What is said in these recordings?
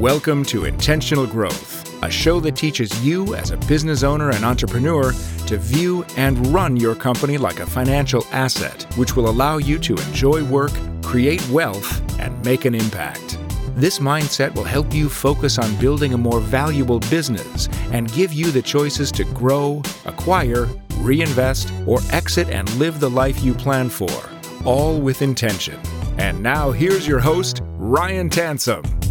Welcome to Intentional Growth, a show that teaches you as a business owner and entrepreneur to view and run your company like a financial asset, which will allow you to enjoy work, create wealth, and make an impact. This mindset will help you focus on building a more valuable business and give you the choices to grow, acquire, reinvest, or exit and live the life you plan for, all with intention. And now here's your host, Ryan Tansom.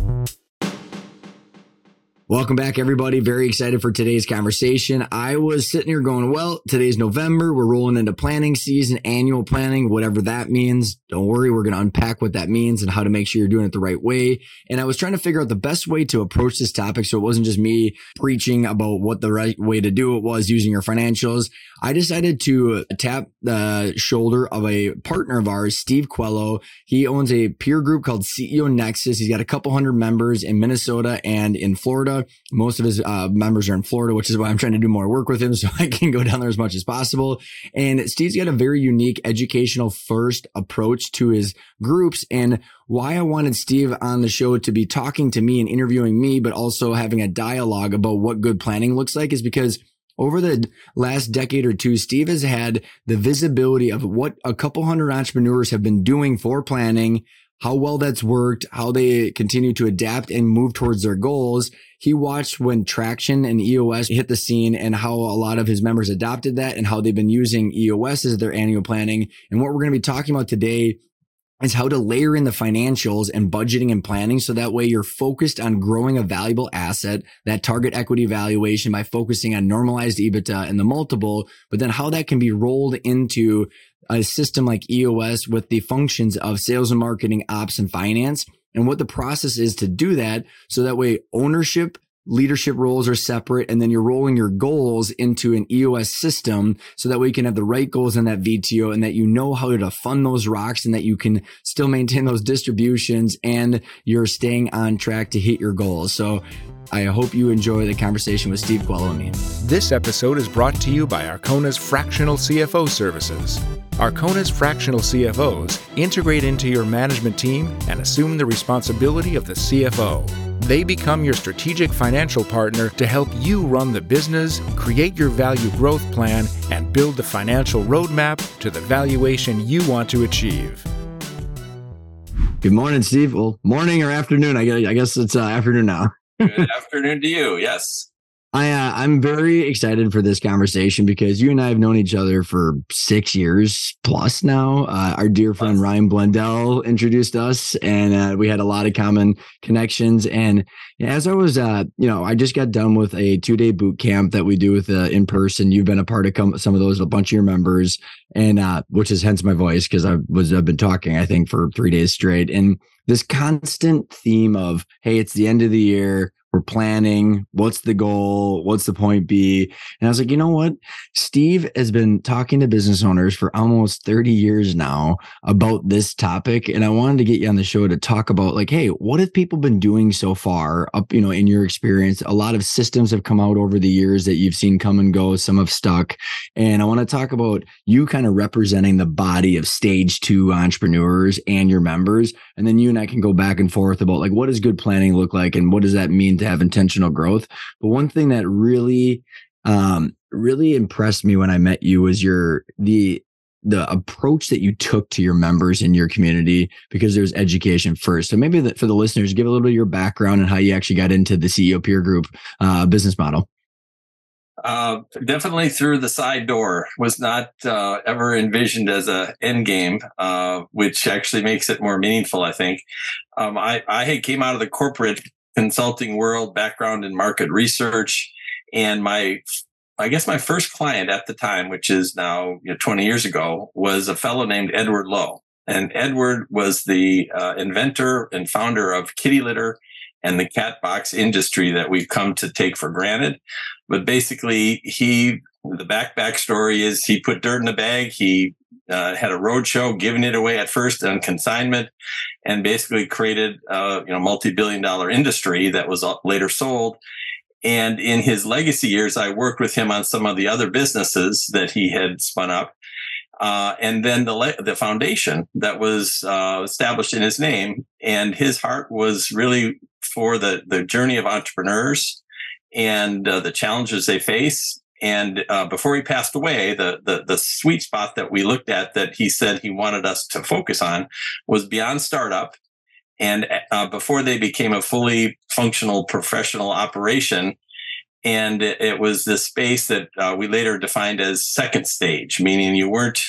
Welcome back, everybody. Very excited for today's conversation. I was sitting here going, well, today's November. We're rolling into planning season, annual planning, whatever that means. Don't worry. We're going to unpack what that means and how to make sure you're doing it the right way. And I was trying to figure out the best way to approach this topic. So it wasn't just me preaching about what the right way to do it was using your financials. I decided to tap the shoulder of a partner of ours, Steve Quello. He owns a peer group called CEO Nexus. He's got a couple hundred members in Minnesota and in Florida. Most of his uh, members are in Florida, which is why I'm trying to do more work with him so I can go down there as much as possible. And Steve's got a very unique educational first approach to his groups and why I wanted Steve on the show to be talking to me and interviewing me, but also having a dialogue about what good planning looks like is because over the last decade or two, Steve has had the visibility of what a couple hundred entrepreneurs have been doing for planning, how well that's worked, how they continue to adapt and move towards their goals. He watched when Traction and EOS hit the scene and how a lot of his members adopted that and how they've been using EOS as their annual planning. And what we're going to be talking about today is how to layer in the financials and budgeting and planning so that way you're focused on growing a valuable asset, that target equity valuation by focusing on normalized EBITDA and the multiple, but then how that can be rolled into a system like EOS with the functions of sales and marketing, ops and finance and what the process is to do that. So that way ownership leadership roles are separate and then you're rolling your goals into an EOS system so that way you can have the right goals in that VTO and that you know how to fund those rocks and that you can still maintain those distributions and you're staying on track to hit your goals. So I hope you enjoy the conversation with Steve Quello and me. This episode is brought to you by Arkona's Fractional CFO Services. Arkona's fractional CFOs integrate into your management team and assume the responsibility of the CFO. They become your strategic financial partner to help you run the business, create your value growth plan, and build the financial roadmap to the valuation you want to achieve. Good morning, Steve. Well, morning or afternoon? I guess it's uh, afternoon now. Good afternoon to you. Yes. I uh, I'm very excited for this conversation because you and I have known each other for six years plus now. Uh, our dear friend Ryan Blundell introduced us, and uh, we had a lot of common connections. And as I was, uh, you know, I just got done with a two day boot camp that we do with uh, in person. You've been a part of some of those, a bunch of your members, and uh, which is hence my voice because I was I've been talking I think for three days straight, and this constant theme of hey, it's the end of the year we're planning what's the goal what's the point B? and i was like you know what steve has been talking to business owners for almost 30 years now about this topic and i wanted to get you on the show to talk about like hey what have people been doing so far up you know in your experience a lot of systems have come out over the years that you've seen come and go some have stuck and i want to talk about you kind of representing the body of stage two entrepreneurs and your members and then you and i can go back and forth about like what does good planning look like and what does that mean to have intentional growth. But one thing that really, um, really impressed me when I met you was your the the approach that you took to your members in your community because there's education first. So maybe the, for the listeners, give a little bit of your background and how you actually got into the CEO peer group uh, business model. Uh, definitely through the side door was not uh, ever envisioned as a end game, uh, which actually makes it more meaningful. I think um, I I came out of the corporate consulting world, background in market research, and my I guess my first client at the time, which is now you know, 20 years ago, was a fellow named Edward Lowe. And Edward was the uh, inventor and founder of kitty litter and the cat box industry that we've come to take for granted. But basically, he the back back story is he put dirt in the bag. He uh, had a road show, giving it away at first on consignment, and basically created a you know multi-billion dollar industry that was later sold. And in his legacy years, I worked with him on some of the other businesses that he had spun up. Uh, and then the the foundation that was uh, established in his name, and his heart was really for the the journey of entrepreneurs and uh, the challenges they face. And uh, before he passed away, the, the the sweet spot that we looked at that he said he wanted us to focus on was beyond startup, and uh, before they became a fully functional professional operation and it, was this space that uh, we later defined as second stage, meaning you weren't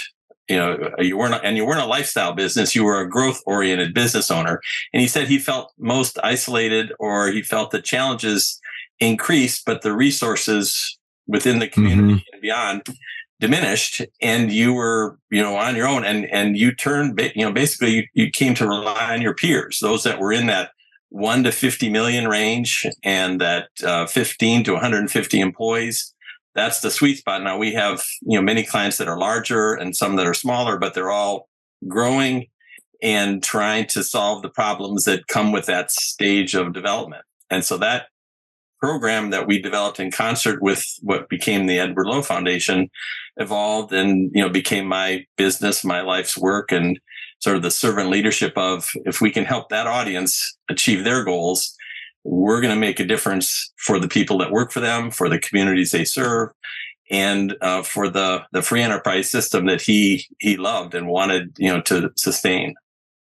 you know you weren't and you weren't a lifestyle business you were a growth oriented business owner and he said he felt most isolated or he felt the challenges increased but the resources within the community mm-hmm. and beyond diminished and you were you know on your own and and you turned you know basically you, you came to rely on your peers those that were in that 1 to 50 million range and that uh, 15 to 150 employees. That's the sweet spot. Now we have you know many clients that are larger and some that are smaller but they're all growing and trying to solve the problems that come with that stage of development. And so that program that we developed in concert with what became the edward lowe foundation evolved and you know became my business my life's work and sort of the servant leadership of if we can help that audience achieve their goals, we're going to make a difference for the people that work for them, for the communities they serve, and uh, for the the free enterprise system that he he loved and wanted you know to sustain.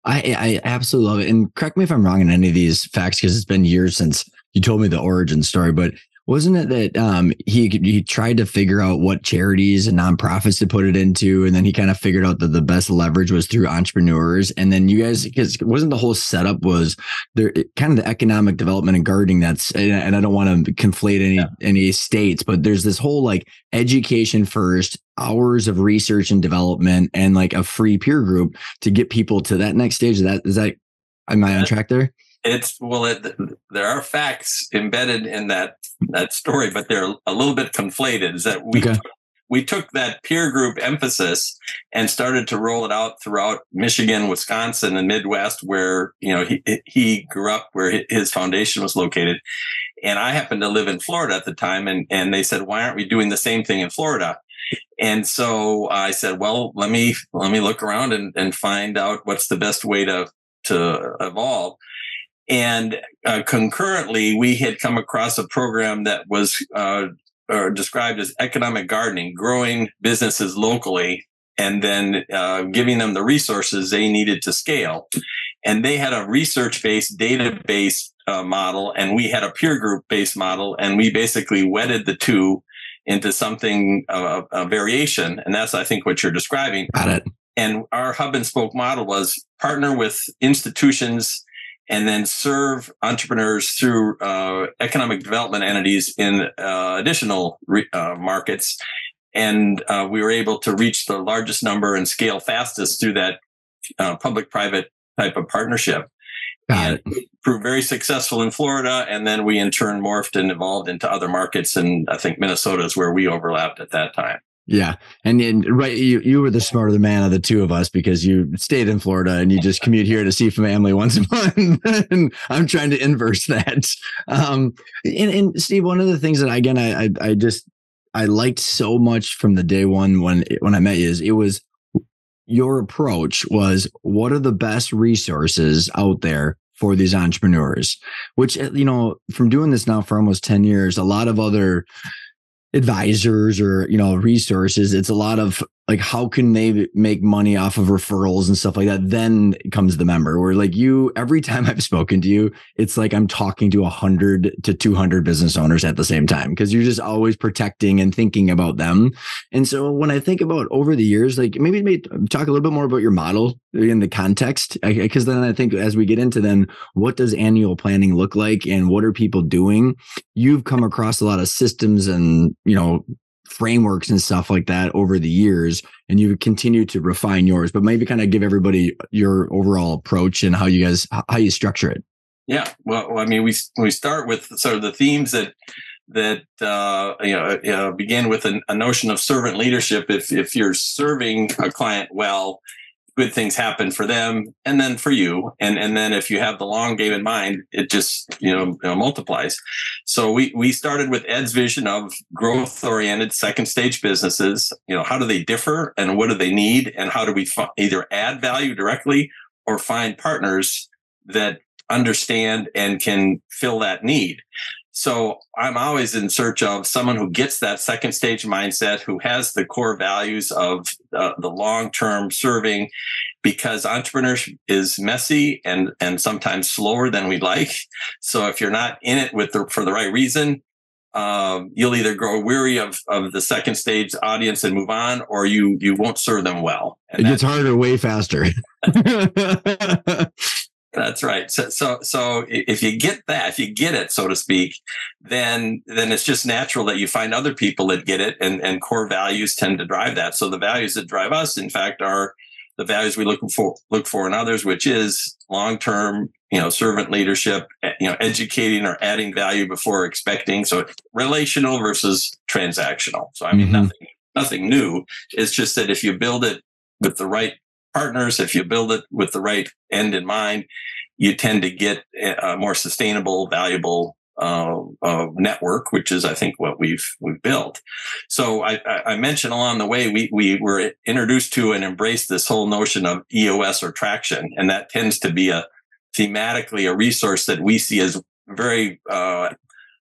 I I absolutely love it. And correct me if I'm wrong in any of these facts because it's been years since you told me the origin story. But wasn't it that um, he he tried to figure out what charities and nonprofits to put it into, and then he kind of figured out that the best leverage was through entrepreneurs, and then you guys because wasn't the whole setup was there kind of the economic development and gardening that's and I don't want to conflate any yeah. any states, but there's this whole like education first, hours of research and development, and like a free peer group to get people to that next stage. Is that is that am I on track there? It's well, it, there are facts embedded in that that story, but they're a little bit conflated. Is that we okay. took, we took that peer group emphasis and started to roll it out throughout Michigan, Wisconsin, and Midwest, where you know he he grew up, where his foundation was located. And I happened to live in Florida at the time, and and they said, why aren't we doing the same thing in Florida? And so I said, well, let me let me look around and, and find out what's the best way to to evolve. And uh, concurrently, we had come across a program that was uh, described as economic gardening, growing businesses locally and then uh, giving them the resources they needed to scale. And they had a research based, data based uh, model, and we had a peer group based model. And we basically wedded the two into something, uh, a variation. And that's, I think, what you're describing. Got it. And our hub and spoke model was partner with institutions and then serve entrepreneurs through uh, economic development entities in uh, additional re- uh, markets. And uh, we were able to reach the largest number and scale fastest through that uh, public private type of partnership. Got and proved very successful in Florida. And then we in turn morphed and evolved into other markets. And I think Minnesota is where we overlapped at that time. Yeah. And, right, you, you were the smarter the man of the two of us because you stayed in Florida and you just commute here to see family once a month. and I'm trying to inverse that. Um, and, and Steve, one of the things that again, I, I, I just, I liked so much from the day one when, when I met you is it was your approach was what are the best resources out there for these entrepreneurs which you know from doing this now for almost 10 years a lot of other advisors or you know resources. It's a lot of like how can they make money off of referrals and stuff like that? Then comes the member where like you every time i've spoken to you it's like i'm talking to 100 to 200 business owners at the same time because you're just always protecting and thinking about them. And so when i think about over the years like maybe, maybe talk a little bit more about your model in the context. Because then i think as we get into then what does annual planning look like and what are people doing? You've come across a lot of systems and you know frameworks and stuff like that over the years and you continue to refine yours but maybe kind of give everybody your overall approach and how you guys how you structure it. Yeah well i mean we we start with sort of the themes that that uh, you know uh, begin with a, a notion of servant leadership. If if you're serving a client well good things happen for them and then for you. And and then if you have the long game in mind it just you know, you know multiplies. So we we started with ed's vision of growth oriented second stage businesses. You know how do they differ and what do they need? And how do we f- either add value directly or find partners that understand and can fill that need so I'm always in search of someone who gets that second stage mindset, who has the core values of uh, the long term serving, because entrepreneurship is messy and and sometimes slower than we'd like. So if you're not in it with the, for the right reason, um, you'll either grow weary of of the second stage audience and move on, or you you won't serve them well. And it gets harder way faster. That's right. So, so, so if you get that, if you get it, so to speak, then, then it's just natural that you find other people that get it and, and core values tend to drive that. So the values that drive us, in fact, are the values we look for, look for in others, which is long-term, you know, servant leadership, you know, educating or adding value before expecting. So relational versus transactional. So, I mean, mm-hmm. nothing, nothing new. It's just that if you build it with the right partners, if you build it with the right end in mind, you tend to get a more sustainable, valuable uh, uh, network, which is, I think, what we've we've built. So I, I, mentioned along the way we we were introduced to and embraced this whole notion of EOS or traction, and that tends to be a thematically a resource that we see as very uh,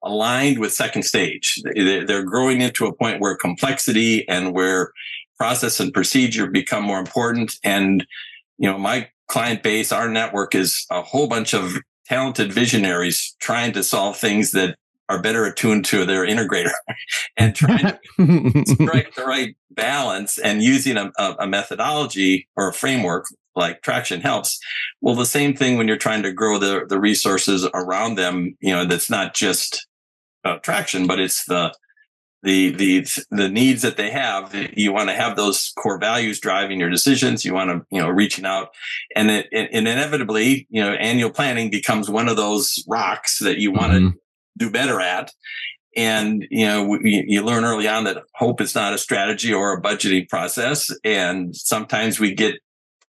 aligned with second stage. They're growing into a point where complexity and where process and procedure become more important. And, you know, my client base, our network is a whole bunch of talented visionaries trying to solve things that are better attuned to their integrator and trying to strike the right balance and using a, a, methodology or a framework like traction helps well the same thing when you're trying to grow the, the resources around them you know that's not just uh, traction but it's the the the the needs that they have you want to have those core values driving your decisions you want to you know reaching out. And it, and inevitably you know annual planning becomes one of those rocks that you want mm-hmm. to do better at. And you know you learn early on that hope is not a strategy or a budgeting process. And sometimes we get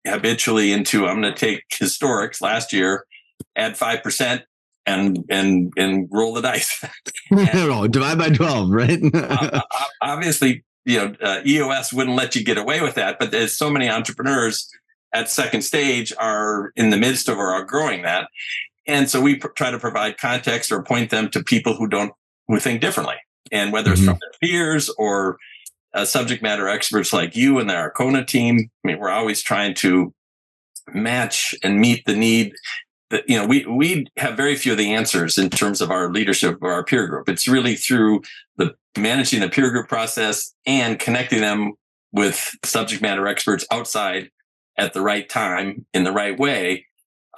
habitually into i'm going to take historics last year add 5% and and and roll the dice. and, divide by twelve, right? uh, obviously, you know, uh, EOS wouldn't let you get away with that, but there's so many entrepreneurs at second stage are in the midst of or are growing that, and so we pr- try to provide context or point them to people who don't who think differently, and whether it's mm-hmm. from their peers or uh, subject matter experts like you and the Arkona team. I mean, we're always trying to match and meet the need you know, we we have very few of the answers in terms of our leadership or our peer group. It's really through the managing the peer group process and connecting them with subject matter experts outside at the right time in the right way.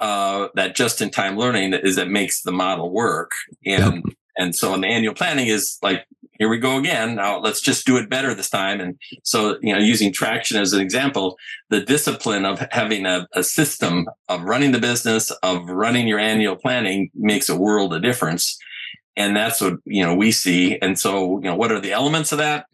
Uh, that just in time learning is that makes the model work. And yep. and so in the annual planning is like here we go again. Now let's just do it better this time. And so, you know, using traction as an example, the discipline of having a, a, system of running the business, of running your annual planning makes a world of difference. And that's what, you know, we see. And so, you know, what are the elements of that?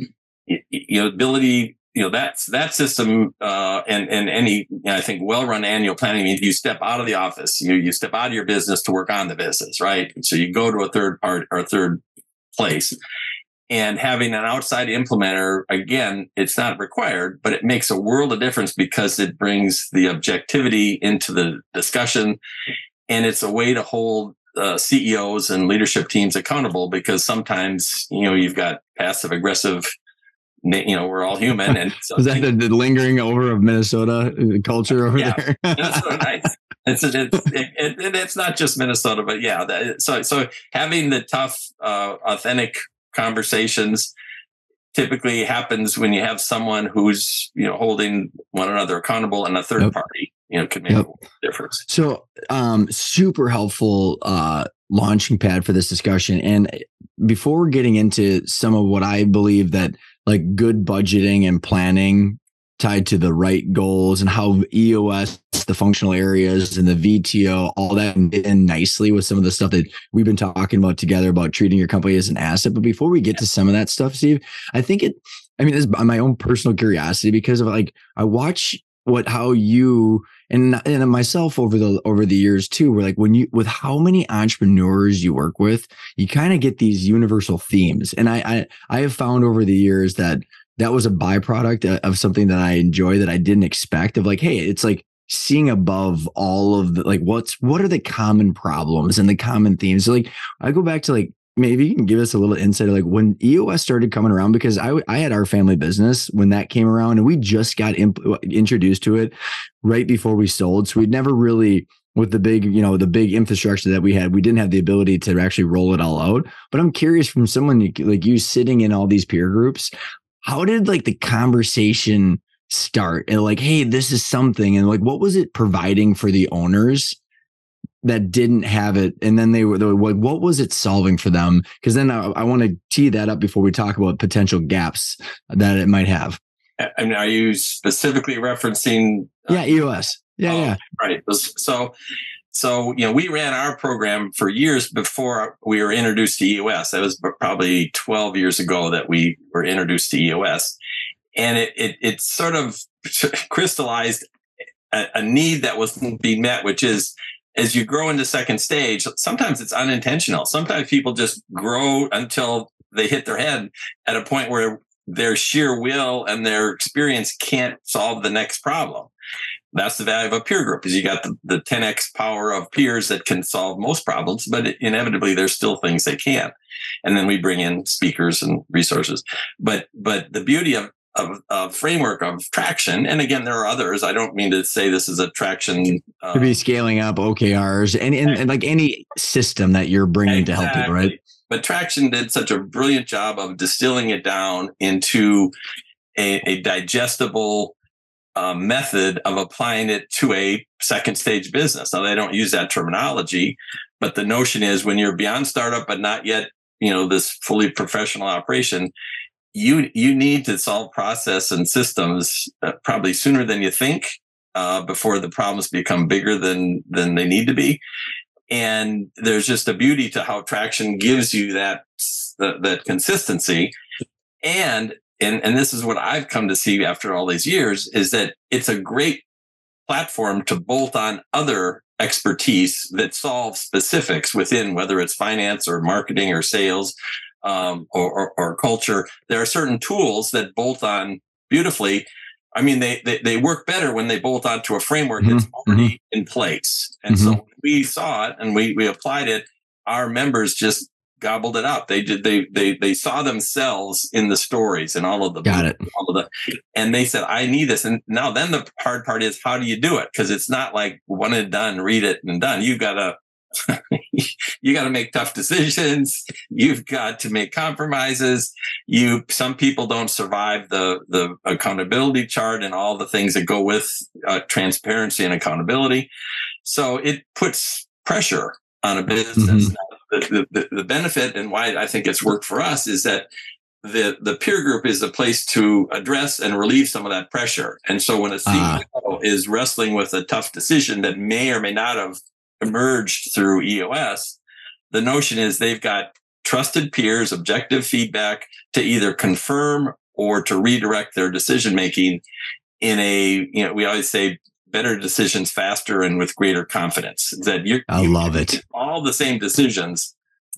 You, know, ability, you know, that's that system, uh, and, and any, you know, I think well-run annual planning means you step out of the office, you, you step out of your business to work on the business, right? So you go to a third part or third place and having an outside implementer, again, it's not required, but it makes a world of difference because it brings the objectivity into the discussion. And it's a way to hold uh, CEOs and leadership teams accountable because sometimes, you know, you've got passive aggressive, you know, we're all human. And so is that the, the, lingering over of Minnesota uh, culture over yeah, there? Minnesota. It's, it's, it, it, it's not just Minnesota, but yeah. That, so, so having the tough, uh, authentic conversations typically happens when you have someone who's you know holding one another accountable and a third yep. party you know can make yep. a difference so um super helpful uh launching pad for this discussion and before we're getting into some of what i believe that like good budgeting and planning tied to the right goals and how EOS, the functional areas and the VTO, all that in nicely with some of the stuff that we've been talking about together about treating your company as an asset. But before we get to some of that stuff, Steve, I think it, I mean, this it's my own personal curiosity because of like, I watch what how you and and myself over the over the years too were like when you with how many entrepreneurs you work with you kind of get these universal themes and I, I i have found over the years that that was a byproduct uh, of something that i enjoy that i didn't expect of like hey it's like seeing above all of the like what's what are the common problems and the common themes? So like i go back to like maybe you can give us a little insight of like when EOS started coming around because I I had our family business when that came around and we just got imp- uh, introduced to it right before we sold. So we'd never really with the big you know the big infrastructure that we had we didn't have the ability to actually roll it all out. But I'm curious from someone like you sitting in all these peer groups how did like the conversation start? And like hey this is something and like what was it providing for the owners that didn't have it? And then they were, they were like what was it solving for them? Because then i, I want to tee that up before we talk about potential gaps that it might have. I mean, are you specifically referencing uh, yeah eos yeah oh, yeah. right. So so you know we ran our program for years before we were introduced to eos that was probably 12 years ago that we were introduced to eos and it it, it sort of crystallized a, a need that was being met which is as you grow into second stage, sometimes it's unintentional. Sometimes people just grow until they hit their head at a point where their sheer will and their experience can't solve the next problem. That's the value of a peer group is you got the, the 10x power of peers that can solve most problems, but inevitably there's still things they can't. And then we bring in speakers and resources. But but the beauty of of, of framework of traction. And again, there are others. I don't mean to say this is a traction. Uh, to be scaling up OKRs and, and, and, like any system that you're bringing exactly. to help people, right? But traction did such a brilliant job of distilling it down into a, a digestible uh, method of applying it to a second stage business. Now they don't use that terminology, but the notion is when you're beyond startup, but not yet, you know, this fully professional operation, you you need to solve process and systems uh, probably sooner than you think uh, before the problems become bigger than than they need to be and there's just a beauty to how traction gives you that that, that consistency and and and this is what I've come to see after all these years is that it's a great platform to bolt on other expertise that solve specifics within whether it's finance or marketing or sales um, or, or, or, culture, there are certain tools that bolt on beautifully. I mean, they, they, they work better when they bolt onto a framework mm-hmm. that's already mm-hmm. in place. And mm-hmm. so we saw it and we, we applied it. Our members just gobbled it up. They did. They they they saw themselves in the stories and all of the got it. All of the, and they said, "I need this." And now, then the hard part is, how do you do it? Because it's not like one and done, read it and done. You've got to you got to make tough decisions. You've got to make compromises. You, some people don't survive the, the accountability chart and all the things that go with uh, transparency and accountability. So it puts pressure on a business. Mm-hmm. The, the, the benefit and why I think it's worked for us is that the the peer group is a place to address and relieve some of that pressure. And so when a CEO uh, is wrestling with a tough decision that may or may not have emerged through EOS, the notion is they've got trusted peers, objective feedback to either confirm or to redirect their decision making in a, you know, we always say better decisions faster and with greater confidence. That you're, I love it. All the same decisions,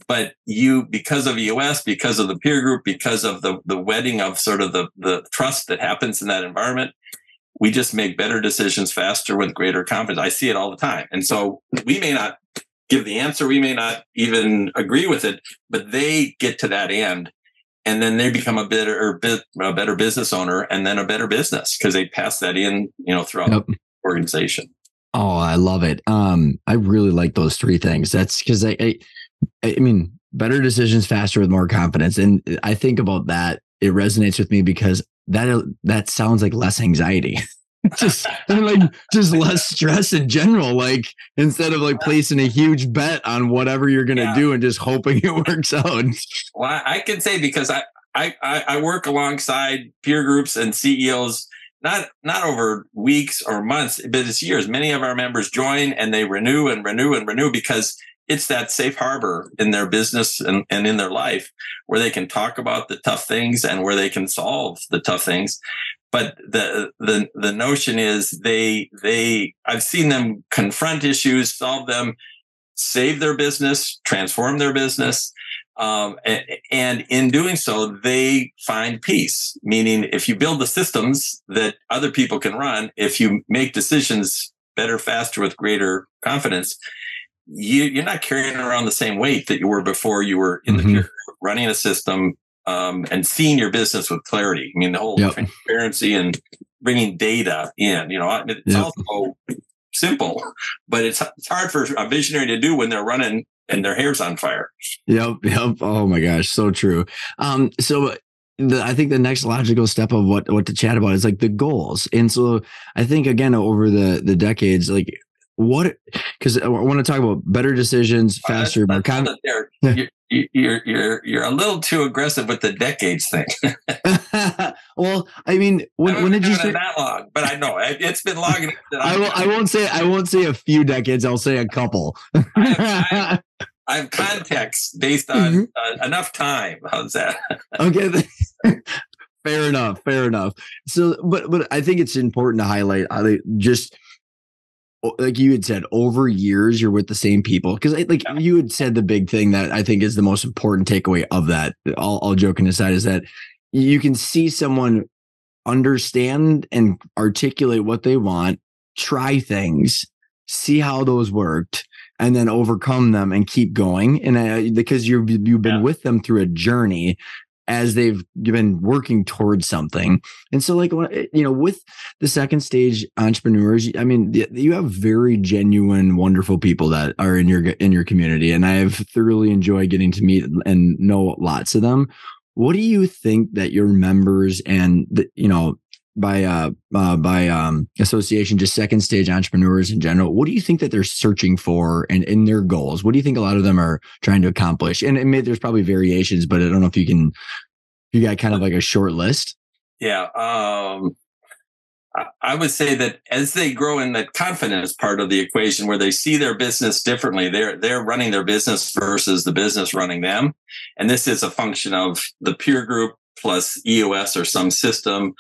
but you, because of EOS, because of the peer group, because of the, the wedding of sort of the, the trust that happens in that environment, we just make better decisions faster with greater confidence. I see it all the time. And so we may not give the answer, we may not even agree with it, but they get to that end and then they become a better a better business owner and then a better business because they pass that in, you know, throughout yep. Organization. Oh, I love it. Um, I really like those three things. That's because I, I, I mean, better decisions faster with more confidence. And I think about that. It resonates with me because that that sounds like less anxiety. just like just less stress in general. Like instead of like placing a huge bet on whatever you're gonna yeah. do and just hoping it works out. Well, I can say because I I I work alongside peer groups and CEOs not not over weeks or months, but it's years. Many of our members join and they renew and renew and renew because it's that safe harbor in their business and, and in their life where they can talk about the tough things and where they can solve the tough things. but the the the notion is they they I've seen them confront issues, solve them, save their business, transform their business. Um, and, and, in doing so, they find peace. Meaning, if you build the systems that other people can run, if you make decisions better, faster, with greater confidence, you, are not carrying around the same weight that you were before you were in mm-hmm. the running a system um, and seeing your business with clarity. I mean, the whole yep. transparency and bringing data in. You know, it's yep. also simple, but it's it's hard for a visionary to do when they're running and their hair's on fire. Yep, yep. Oh my gosh, so true. Um, so the, I think the next logical step of what what to chat about is like the goals, and so I think again over the the decades, like what because I want to talk about better decisions, faster, more confident. You're, you're you're you're a little too aggressive with the decades thing. well, I mean, when, when did you say that long? But I know it, has been long enough. I, will, I won't say I won't say a few decades. I'll say a couple. I, have, I, have, context based on mm-hmm. uh, enough time. How's that? okay. fair enough. Fair enough. So, but but I think it's important to highlight. I just like you had said over years you're with the same people because like yeah. you had said the big thing that i think is the most important takeaway of that all, all joking aside is that you can see someone understand and articulate what they want try things see how those worked and then overcome them and keep going and uh, because you've you've been yeah. with them through a journey as they've been working towards something. And so, like, you know, with the second stage entrepreneurs, I mean, you have very genuine, wonderful people that are in your in your community, and I have thoroughly enjoyed getting to meet and know lots of them. What do you think that your members and the, you know by uh, uh, by um, association, just second stage entrepreneurs in general. What do you think that they're searching for and in their goals? What do you think a lot of them are trying to accomplish? And may, there's probably variations, but I don't know if you can. You got kind of like a short list. Yeah, um, I would say that as they grow in that confidence part of the equation, where they see their business differently, they're they're running their business versus the business running them, and this is a function of the peer group plus EOS or some system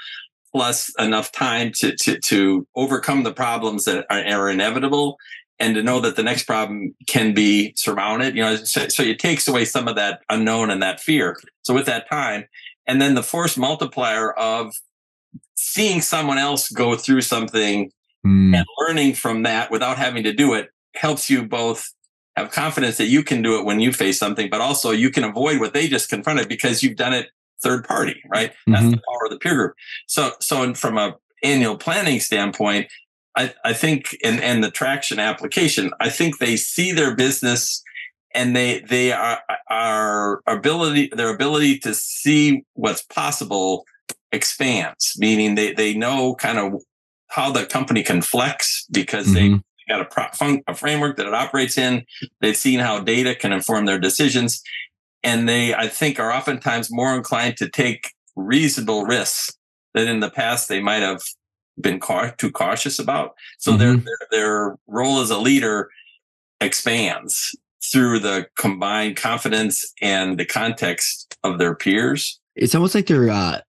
plus enough time to to to overcome the problems that are, are inevitable and to know that the next problem can be surmounted you know so, so, it takes away some of that unknown and that fear. So with that time and then the force multiplier of seeing someone else go through something mm. and learning from that without having to do it helps you both have confidence that you can do it when you face something but also you can avoid what they just confronted because you've done it third party, right? That's mm-hmm. the power of the peer group. So, so from a annual planning standpoint, I, I think, and, and the traction application, I think they see their business and they, they are, our ability, their ability to see what's possible expands, meaning they, they know kind of how the company can flex because mm-hmm. they, got a, pro- a framework that it operates in. They've seen how data can inform their decisions and they i think are oftentimes more inclined to take reasonable risks that in the past they might have been car- too cautious about so mm-hmm. their, their their role as a leader expands through the combined confidence and the context of their peers it's almost like they're uh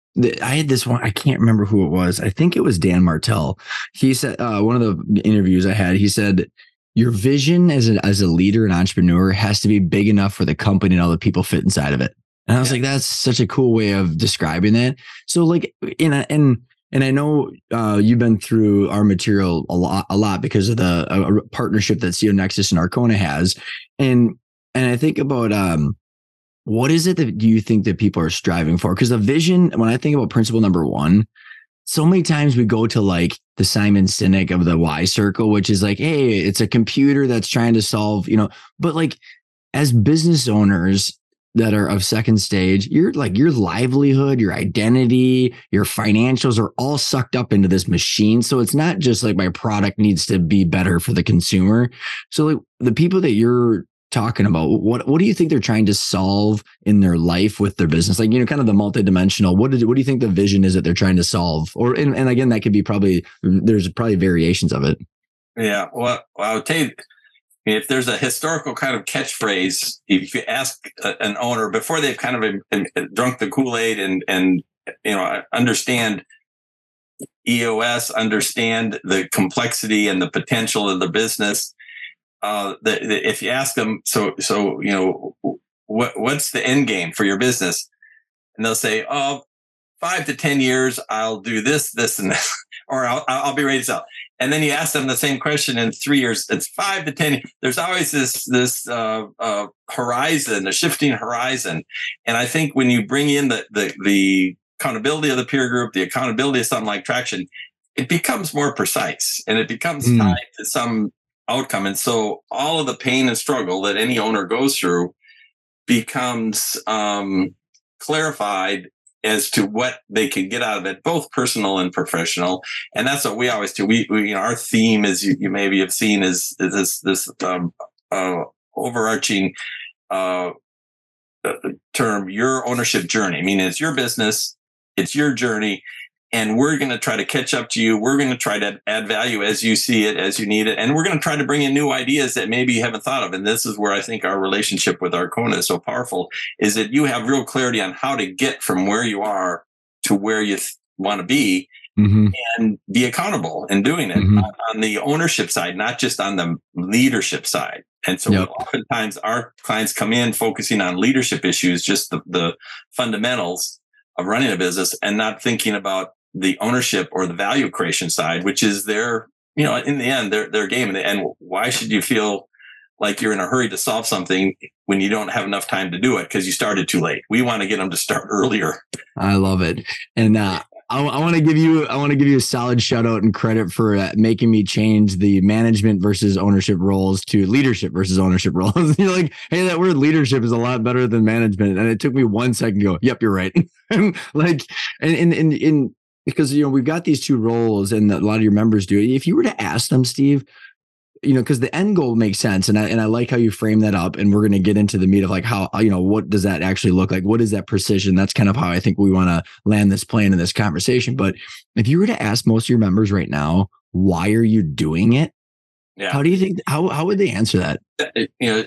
I had this one. I can't remember who it was. I think it was Dan Martell. He said uh, one of the interviews I had. He said your vision as a, as a leader and entrepreneur has to be big enough for the company and all the people fit inside of it. And I was yeah. like, that's such a cool way of describing that. So like, in a, and, and I know uh, you've been through our material a lot, a lot because of the uh, partnership that CEO Nexus and Arkona has. And, and I think about, um, what is it that do you think that people are striving for? Because the vision, when I think about principle number one, so many times we go to like the Simon Sinek of the Why circle, which is like, hey, it's a computer that's trying to solve, you know, but like as business owners that are of second stage, you're like your livelihood, your identity, your financials are all sucked up into this machine. So it's not just like my product needs to be better for the consumer. So like the people that you're talking about? What what do you think they're trying to solve in their life with their business? Like you know kind of the multidimensional what did what do you think the vision is that they're trying to solve? Or and, and again that could be probably there's probably variations of it. Yeah well, i would tell you if there's a historical kind of catchphrase if you ask an owner before they've kind of drunk the kool-aid and and you know understand EOS, understand the complexity and the potential of the business. Uh, the, the, if you ask them, so so you know, what what's the end game for your business, and they'll say, oh, five to ten years, I'll do this, this, and this, or I'll I'll be ready to sell. And then you ask them the same question in three years. It's five to ten. There's always this this uh, uh, horizon, a shifting horizon. And I think when you bring in the the the accountability of the peer group, the accountability of something like traction, it becomes more precise and it becomes mm. tied to some outcome. And so all of the pain and struggle that any owner goes through becomes um, clarified as to what they can get out of it, both personal and professional. And that's what we always do. We, we you know, our theme, as you, you maybe have seen, is, is this this um, uh, overarching uh, uh term, your ownership journey. I mean, it's your business it's your journey. And we're going to try to catch up to you. We're going to try to add value as you see it, as you need it. And we're going to try to bring in new ideas that maybe you haven't thought of. And this is where I think our relationship with Arkona is so powerful is that you have real clarity on how to get from where you are to where you th- want to be mm-hmm. and be accountable in doing it mm-hmm. on, on, the ownership side, not just on the leadership side. And so yep. oftentimes our clients come in focusing on leadership issues, just the, the fundamentals of running a business and not thinking about the ownership or the value creation side, which is their, you know, in the end, their, their game. And why should you feel like you're in a hurry to solve something when you don't have enough time to do it because you started too late? We want to get them to start earlier. I love it. And, uh, I, I want to give you I want to give you a solid shout out and credit for uh, making me change the management versus ownership roles to leadership versus ownership roles. you're like, hey, that word leadership is a lot better than management, and it took me one second to go, yep, you're right. like, and in in in because you know we've got these two roles, and a lot of your members do. If you were to ask them, Steve, you know, because the end goal makes sense, and I and I like how you frame that up. And we're going to get into the meat of like how uh, you know what does that actually look like? What is that precision? That's kind of how I think we want to land this plane in this conversation. But if you were to ask most of your members right now, why are you doing it? Yeah. How do you think? How how would they answer that? It, you know,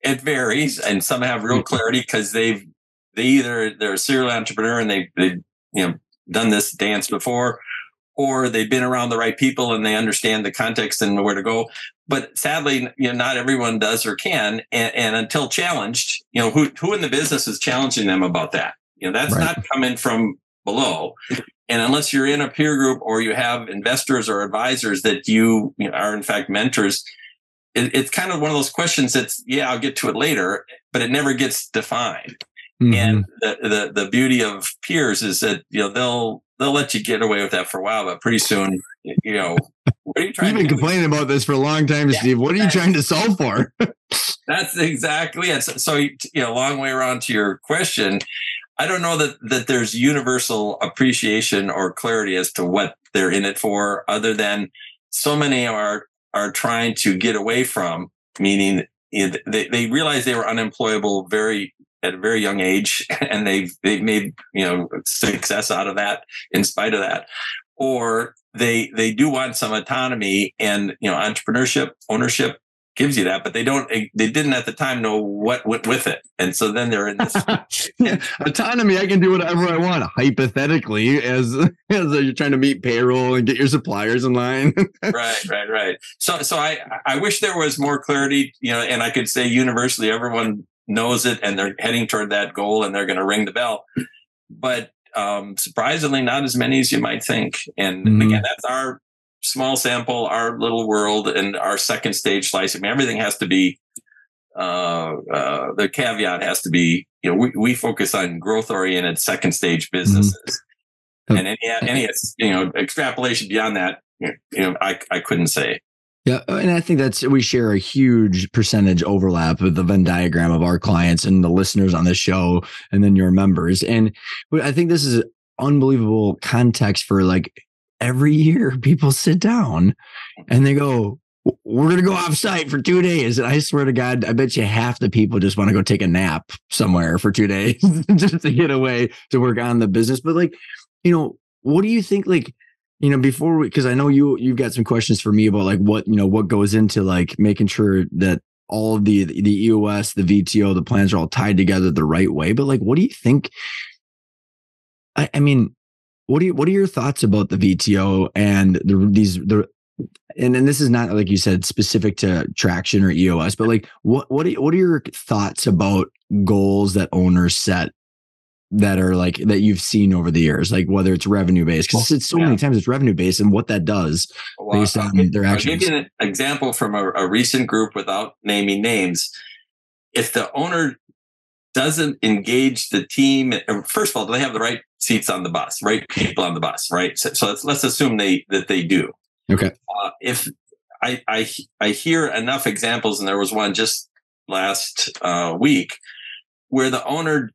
it varies, and some have real mm-hmm. clarity because they've they either they're a serial entrepreneur and they they you know done this dance before or they've been around the right people and they understand the context and where to go. But sadly, you know, not everyone does or can. And, and until challenged, you know, who, who in the business is challenging them about that? You know, that's right. not coming from below. And unless you're in a peer group or you have investors or advisors that you, you know, are in fact mentors, it, it's kind of one of those questions that's, yeah, I'll get to it later, but it never gets defined. Mm-hmm. And the, the the beauty of peers is that you know they'll they'll let you get away with that for a while, but pretty soon, you know, what are you trying? You've been complaining about this for a long time, yeah, Steve. What are you trying to solve for? that's exactly it. So, so, you know, long way around to your question. I don't know that that there's universal appreciation or clarity as to what they're in it for, other than so many are are trying to get away from, meaning they, they realize they were unemployable very at a very young age and they've they've made you know success out of that in spite of that. Or they they do want some autonomy and you know entrepreneurship ownership gives you that but they don't eh, they didn't at the time know what went with it. And so then they're in this autonomy i can do whatever i want hypothetically as as you're trying to meet payroll and get your suppliers in line. Right right right. So so i i wish there was more clarity you know and i could say universally everyone knows it and they're heading toward that goal and they're going to ring the bell. But um, surprisingly, not as many as you might think. And mm-hmm. again, that's our small sample, our little world, and our second stage slice. I mean, everything has to be. Uh, uh, the caveat has to be, you know, we, we focus on growth oriented second stage mm-hmm. businesses, mm-hmm. and any any you know extrapolation beyond that, you know, I I couldn't say. Yeah, uh, and I think that's we share a huge percentage overlap with the Venn diagram of our clients and the listeners on the show, and then your members. And I think this is unbelievable context for like every year people sit down and they go, "We're gonna go off site for two days," and I swear to God, I bet you half the people just want to go take a nap somewhere for two days just to get away to work on the business. But like, you know, what do you think? Like you know before because i know you you've got some questions for me about like what you know what goes into like making sure that all of the the eos the vto the plans are all tied together the right way. But like what do you think i, I mean what do you what are your thoughts about the VTO and the these the and then this is not like you said specific to traction or EOS, but like what what are, what are your thoughts about goals that owners set that are like that you've seen over the years, like whether it's revenue based, because it's so yeah. many times it's revenue based and what that does well, based on I'll their actions. I'll give you an example from a, a recent group without naming names. If the owner doesn't engage the team, first of all, do they have the right seats on the bus, right people on the bus, right? So, so let's, let's assume they that they do. Okay. Uh, if I, I I hear enough examples, and there was one just last uh, week where the owner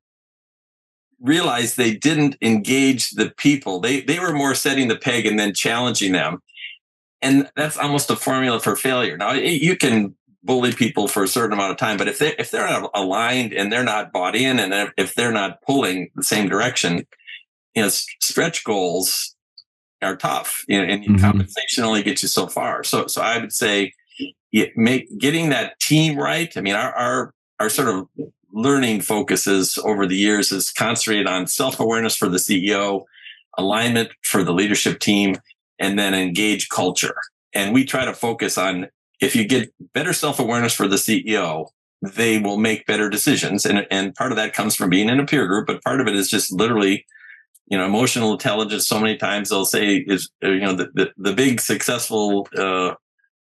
realized they didn't engage the people. They they were more setting the peg and then challenging them. And that's almost a formula for failure. Now you can bully people for a certain amount of time, but if they if they're not aligned and they're not bought in and if they're not pulling the same direction, you know, stretch goals are tough. You know, and mm-hmm. compensation only gets you so far. So so I would say make getting that team right. I mean, our our our sort of learning focuses over the years is concentrated on self-awareness for the CEO, alignment for the leadership team, and then engage culture. And we try to focus on if you get better self-awareness for the CEO, they will make better decisions. And, and part of that comes from being in a peer group, but part of it is just literally, you know, emotional intelligence. So many times they'll say is, uh, you know, the, the, the big successful, uh,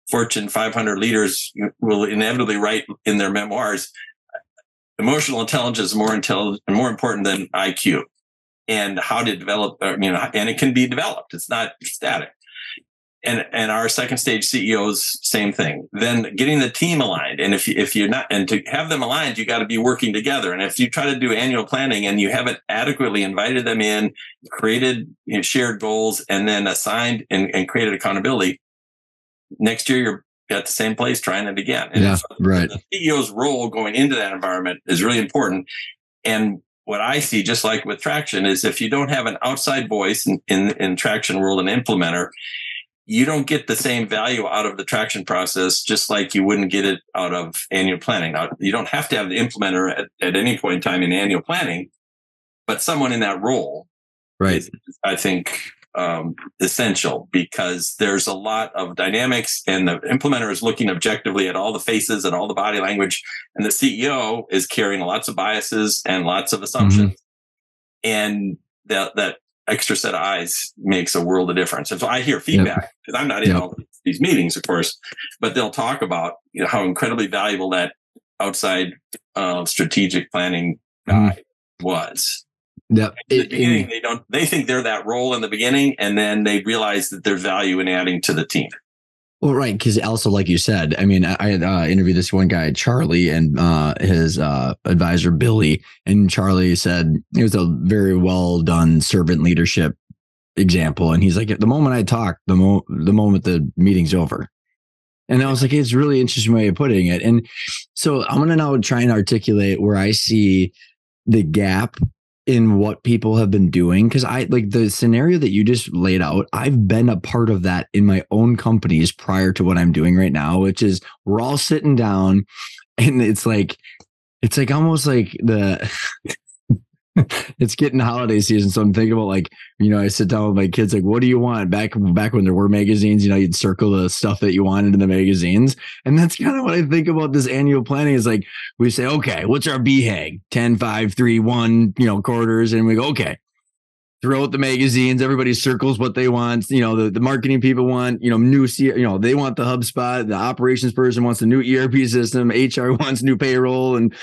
Fortune 500 leaders will inevitably write in their memoirs, emotional intelligence is more intelligent and more important than IQ and how to develop, uh, you know, and it can be developed. It's not static. And, and our second stage CEOs, same thing. Then getting the team aligned. And if if you're not, and to have them aligned, you got to be working together. And if you try to do annual planning and you haven't adequately invited them in, created you know, shared goals, and then assigned and, and created accountability, next year you're at the same place trying it again. And yeah, right. The CEO's role going into that environment is really important. And what I see, just like with traction, is if you don't have an outside voice in, in, in traction world, and implementer, you don't get the same value out of the traction process, just like you wouldn't get it out of annual planning. Now, you don't have to have the implementer at, at any point in time in annual planning, but someone in that role, right? Is, I think um, essential because there's a lot of dynamics and the implementer is looking objectively at all the faces and all the body language and the ceo is carrying lots of biases and lots of assumptions mm-hmm. and that that extra set of eyes makes a world of difference and so i hear feedback because yep. i'm not in yep. all these meetings of course but they'll talk about you know how incredibly valuable that outside uh, strategic planning guy mm-hmm. was Yep. In the beginning, they don't. They think they're that role in the beginning, and then they realize that there's value in adding to the team. Well, right, because also, like you said, I mean, I, I uh, interviewed this one guy, Charlie, and uh, his uh, advisor Billy, and Charlie said it was a very well done servant leadership example, and he's like, the moment I talk, the mo- the moment the meeting's over, and I was like, it's really interesting way of putting it, and so I'm gonna now try and articulate where I see the gap in what people have been doing because i like the scenario that you just laid out i've been a part of that in my own companies prior to what i'm doing right now which is we're all sitting down and it's like it's like almost like the it's getting holiday season, so I'm thinking about like you know I sit down with my kids like, what do you want? Back back when there were magazines, you know, you'd circle the stuff that you wanted in the magazines, and that's kind of what I think about this annual planning. Is like we say, okay, what's our BHAG? 10, 5, 3, 1, you know, quarters, and we go, okay, throughout the magazines. Everybody circles what they want. You know, the, the marketing people want, you know, new, you know, they want the HubSpot. The operations person wants a new ERP system. HR wants new payroll. And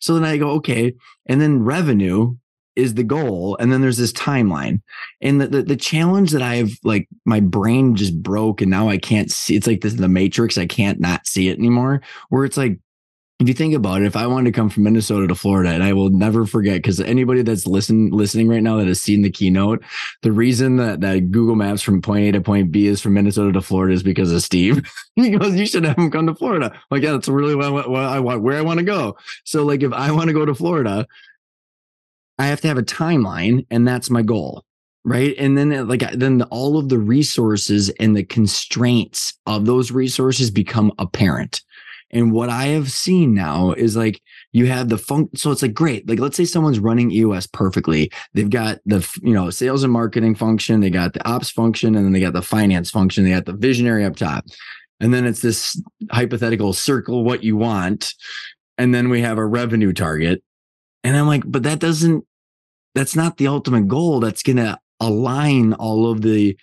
so then I go, okay. And then revenue is the goal. And then there's this timeline. And the, the, the challenge that I've like, my brain just broke and now I can't see. It's like this, the matrix. I can't not see it anymore where it's like, if you think about it, if I wanted to come from Minnesota to Florida, and I will never forget, because anybody that's listen listening right now that has seen the keynote, the reason that, that Google Maps from point A to point B is from Minnesota to Florida is because of Steve. he goes, "You should have him come to Florida." Like, yeah, that's really what, what I want, where I want to go. So, like, if I want to go to Florida, I have to have a timeline, and that's my goal right and then uh, like then the, all of the resources and the constraints of those resources become apparent And what I have seen now is like you have the fun. So it's like great. Like let's say someone's running EOS perfectly. They've got the you know sales and marketing function. They got the ops function, and then they got the finance function. They got the visionary up top, and then it's this hypothetical circle what you want, and then we have a revenue target. And I'm like, but that doesn't. That's not the ultimate goal. That's going to align all of the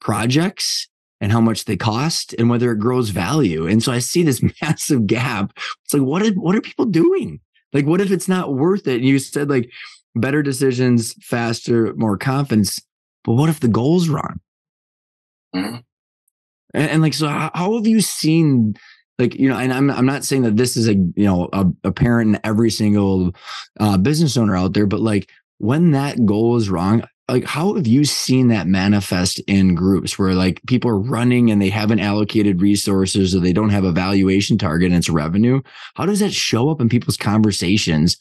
projects and how much they cost and whether it grows value. And so I see this massive gap. It's like, what are, what are people doing? Like, what if it's not worth it? And you said like better decisions, faster, more confidence. But what if the goal's wrong? Mm-hmm. And, and, like, so how, how, have you seen like, you know, and I'm, I'm not saying that this is a, you know, a, apparent in every single uh, business owner out there, but like when that goal is wrong, like how have you seen that manifest in groups where like people are running and they haven't allocated resources or they don't have a valuation target and it's revenue? How does that show up in people's conversations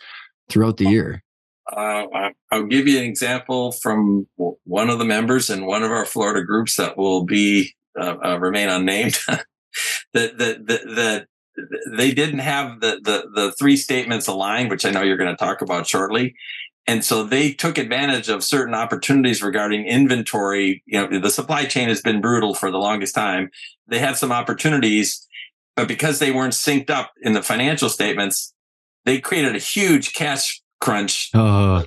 throughout the year? uh, i'll give you an example from one of the members in one of our florida groups that will be uh, uh, remain unnamed. That that that they didn't have the, the the three statements aligned which i know you're going to talk about shortly and so they took advantage of certain opportunities regarding inventory. You know, the supply chain has been brutal for the longest time. They had some opportunities, but because they weren't synced up in the financial statements, they created a huge cash crunch uh.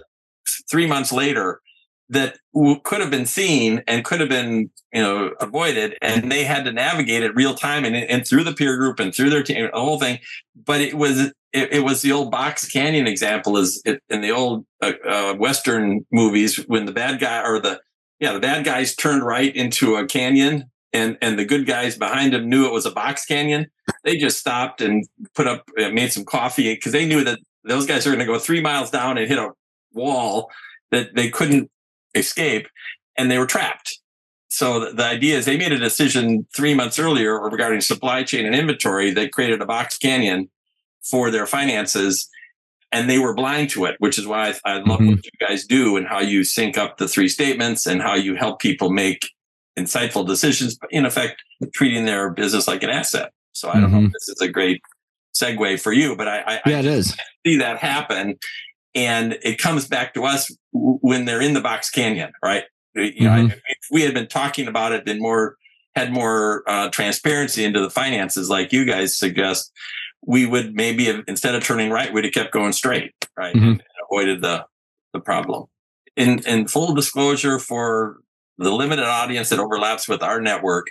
three months later that could have been seen and could have been you know avoided and they had to navigate it real time and, and through the peer group and through their team the whole thing. But it was it, it was the old box canyon example is in the old uh, uh, western movies when the bad guy or the yeah the bad guys turned right into a canyon and and the good guys behind them knew it was a box canyon they just stopped and put up uh, made some coffee because they knew that those guys are going to go three miles down and hit a wall that they couldn't escape and they were trapped. So the, the idea is they made a decision three months earlier regarding supply chain and inventory. They created a box canyon for their finances and they were blind to it, which is why I, I love mm-hmm. what you guys do and how you sync up the three statements and how you help people make insightful decisions, But in effect, treating their business like an asset. So I don't mm-hmm. know if this is a great segue for you, but I, I, yeah, I it is. see that happen and it comes back to us when they're in the box canyon, right? You know, mm-hmm. if we had been talking about it, been more had more uh, transparency into the finances, like you guys suggest, we would maybe have, instead of turning right, we'd have kept going straight, right, mm-hmm. and avoided the the problem. In in full disclosure, for the limited audience that overlaps with our network,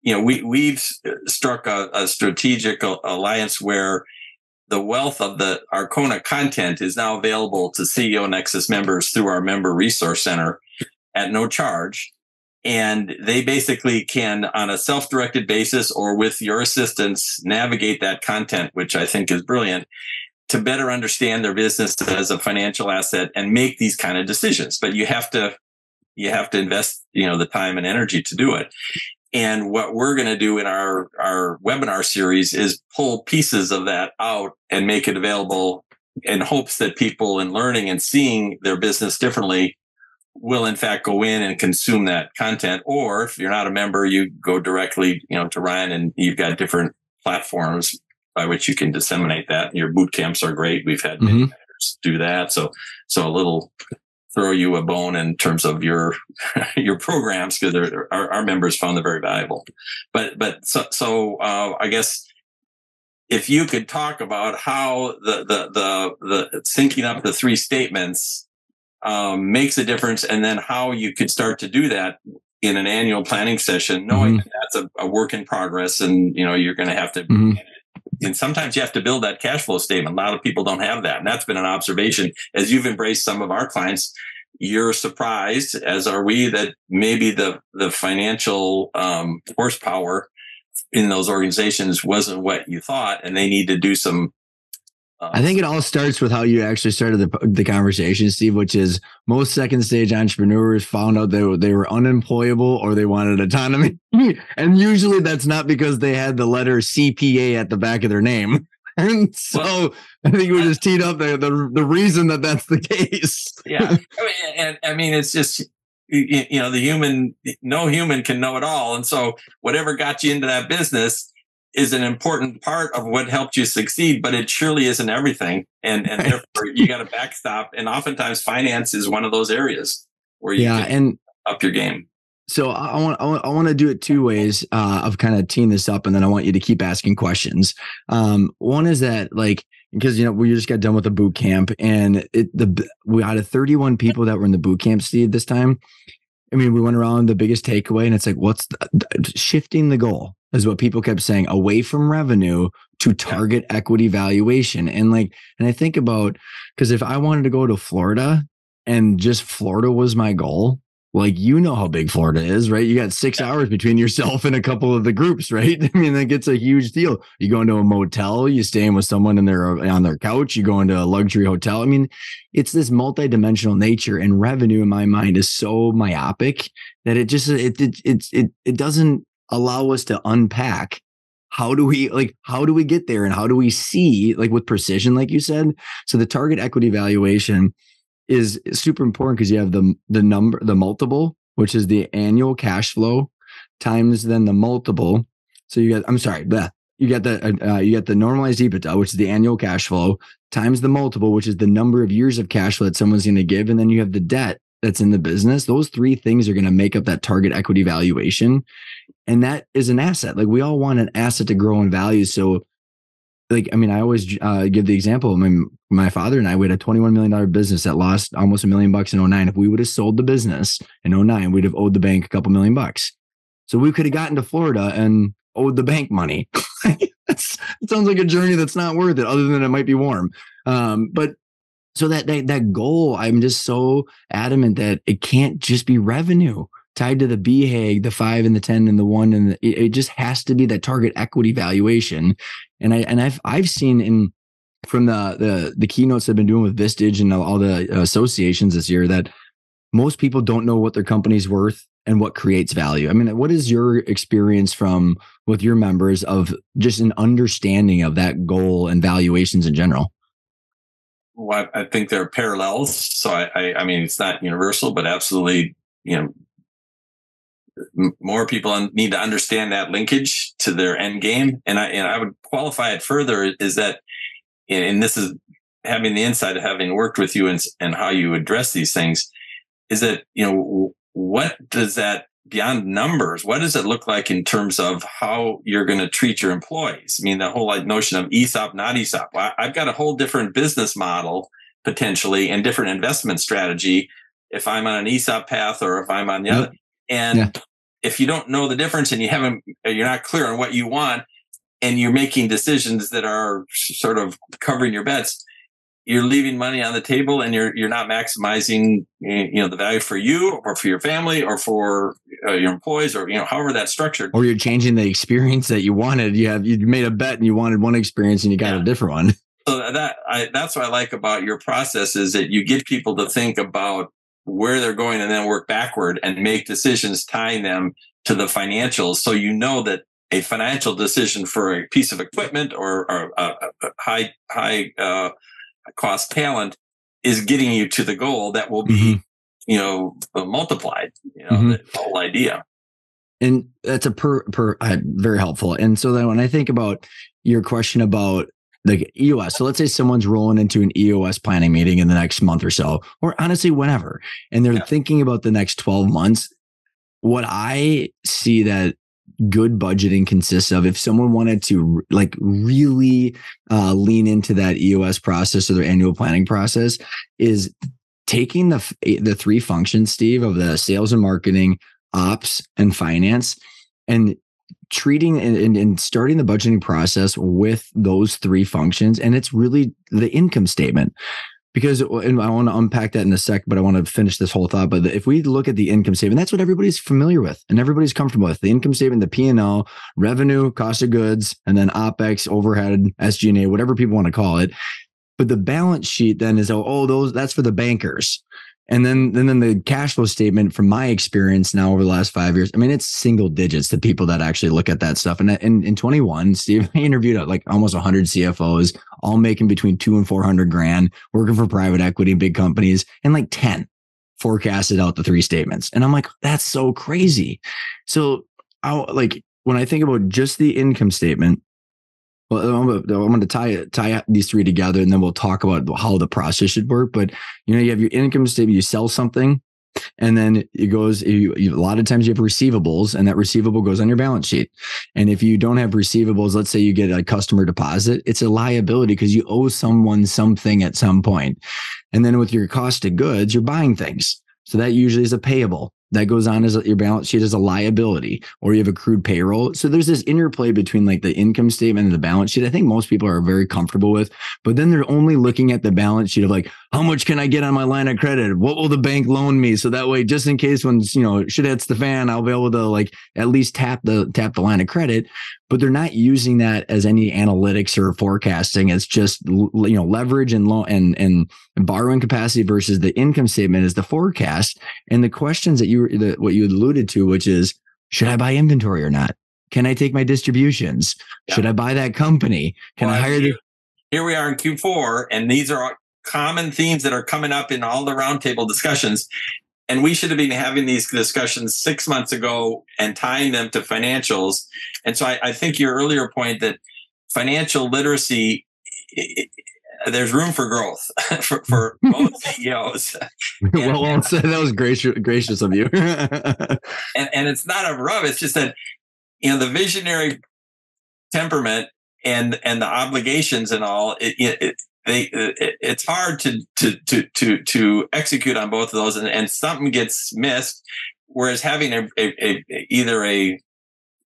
you know, we we've struck a, a strategic alliance where the wealth of the Arkona content is now available to CEO Nexus members through our member resource center at no charge. And they basically can, on a self directed basis or with your assistance, navigate that content, which I think is brilliant to better understand their business as a financial asset and make these kind of decisions. But you have to, you have to invest, you know, the time and energy to do it. And what we're going to do in our, our webinar series is pull pieces of that out and make it available in hopes that people in learning and seeing their business differently will in fact go in and consume that content. Or if you're not a member, you go directly, you know, to Ryan and you've got different platforms by which you can disseminate that. Your boot camps are great. We've had mm-hmm. many do that. So, so a little throw you a bone in terms of your your programs because our, our members found them very valuable. But but so so uh, I guess if you could talk about how the the the the syncing up the three statements um, makes a difference, and then how you could start to do that in an annual planning session, knowing mm-hmm. that that's a, a, work in progress, and you know you're going to have to mm-hmm and sometimes you have to build that cash flow statement. A lot of people don't have that. And that's been an observation as you've embraced some of our clients. You're surprised, as are we, that maybe the, the financial um, horsepower in those organizations wasn't what you thought, and they need to do some Uh, I think it all starts with how you actually started the, the conversation, Steve, which is most second stage entrepreneurs found out that they were unemployable or they wanted autonomy. and usually that's not because they had the letter CPA at the back of their name. And so well, I think we just teed up the, the, the reason that that's the case. yeah. I mean, and I mean, it's just, you know, the human, no human can know it all. And so whatever got you into that business, is an important part of what helped you succeed, but it surely isn't everything. And and therefore you got to backstop. And oftentimes finance is one of those areas where you yeah, and up your game. So I want I want, to do it two ways uh, of kind of teeing this up, and then I want you to keep asking questions. Um, one is that like because you know we just got done with the boot camp, and it the we out of 31 people that were in the boot camp, Steve, this time. I mean, we went around the biggest takeaway, and it's like, what's the, shifting the goal is what people kept saying away from revenue to target equity valuation, and like, and I think about because if I wanted to go to Florida and just Florida was my goal, like you know how big Florida is, right? You got six hours between yourself and a couple of the groups, right? I mean, that gets a huge deal. You go into a motel, you staying with someone in their on their couch, you go into a luxury hotel. I mean, it's this multidimensional nature, and revenue in my mind is so myopic that it just it it it it, it doesn't allow us to unpack how do we like how do we get there and how do we see like with precision like you said? So the target equity valuation is super important because you have the the number the multiple which is the annual cash flow times then the multiple. So you get i'm sorry the you get the uh, uh, you get the normalized EBITDA, which is the annual cash flow, times the multiple, which is the number of years of cash flow that someone's going to give, and then you have the debt that's in the business. Those three things are going to make up that target equity valuation, and that is an asset. Like we all want an asset to grow in value. So like I mean, I always uh, give the example. I mean, my father and I we had a twenty-one million dollar business that lost almost a million bucks in 09. If we would have sold the business in 09, we'd have owed the bank a couple million bucks. So we could have gotten to Florida and owed the bank money. it sounds like a journey that's not worth it, other than it might be warm. Um, but so that, that that goal, I'm just so adamant that it can't just be revenue tied to the BHAG, the five and the 10 and the one. And the, it, it just has to be that target equity valuation. And I, and I've, I've seen in, from the, the, the keynotes I've been doing with Vistage and all the associations this year that most people don't know what their company's worth and what creates value. I mean, what is your experience from with your members of just an understanding of that goal and valuations in general? Well, I think there are parallels. So I, I, I mean, it's not universal, but absolutely, you know, more people need to understand that linkage to their end game. And I, and I would qualify it further is that, and this is having the insight of having worked with you and, and how you address these things is that, you know, what does that beyond numbers, what does it look like in terms of how you're going to treat your employees? I mean, the whole like notion of ESOP, not ESOP. I've got a whole different business model potentially and different investment strategy if I'm on an ESOP path or if I'm on the other. And yeah if you don't know the difference and you haven't, uh, you're not clear on what you want, and you're making decisions that are sort of covering your bets, you're leaving money on the table and you're you're not maximizing you know the value for you or for your family or for uh, your employees or you know however that's structured or you're changing the experience that you wanted you have you made a bet and you wanted one experience and you got yeah. a different one so that I, that's what i like about your process is that you get people to think about where they're going and then work backward and make decisions tying them to the financials. So you know that a financial decision for a piece of equipment or, or a, a, high high uh, cost talent is getting you to the goal that will be mm-hmm. you know multiplied. You know mm-hmm. the whole idea. And that's a per per uh, very helpful. And so then when I think about your question about the EOS. So let's say someone's rolling into an EOS planning meeting in the next month or so, or honestly, whenever, and they're yeah. thinking about the next 12 months. What I see that good budgeting consists of if someone wanted to like really uh, lean into that EOS process or their annual planning process is taking the the three functions Steve of the sales and marketing ops and finance and treating and, and, starting the budgeting process with those three functions. And it's really the income statement. Because uh, and I want to unpack that in a sec, but I want to finish this whole thought. But if we look at the income statement, that's what everybody's familiar with and everybody's comfortable with. The income statement, the P and L, revenue, cost of goods, and then OPEX, overhead, SG&A, whatever people want to call it. But the balance sheet then is oh, oh those that's for the bankers. And then, and then the cash flow statement from my experience now over the last five years, I mean, it's single digits the people that actually look at that stuff. And in, in 21, Steve, I interviewed uh, like almost 100 CFOs, all making between two and 400 grand, working for private equity big companies, and like 10 forecasted out the three statements. And I'm like, that's so crazy. So I like when I think about just the income statement, well, I'm going to tie tie these three together, and then we'll talk about how the process should work. But you know, you have your income statement, you sell something, and then it goes. You, you, a lot of times you have receivables, and that receivable goes on your balance sheet. And if you don't have receivables, let's say you get a customer deposit, it's a liability because you owe someone something at some point. And then with your cost of goods, you're buying things, so that usually is a payable that goes on as your balance sheet as a liability or you have accrued payroll. So there's this interplay between like the income statement and the balance sheet. I think most people are very comfortable with, but then they're only looking at the balance sheet of like, how much can I get on my line of credit? What will the bank loan me? So that way, just in case when, you know, shit hits the fan, I'll be able to like at least tap the, tap the line of credit, but they're not using that as any analytics or forecasting. It's just, you know, leverage and loan and, and borrowing capacity versus the income statement is the forecast. And the questions that you, the, what you alluded to, which is, should I buy inventory or not? Can I take my distributions? Yeah. Should I buy that company? Can well, I hire the? Here we are in Q4, and these are common themes that are coming up in all the roundtable discussions. And we should have been having these discussions six months ago and tying them to financials. And so I, I think your earlier point that financial literacy, it, it, there's room for growth for, for both CEOs. well, well uh, said. That was gracious, gracious of you. and, and it's not a rub. It's just that, you know, the visionary temperament and and the obligations and all it, it, they it, it's hard to to to to to execute on both of those and, and something gets missed whereas having a, a, a, either a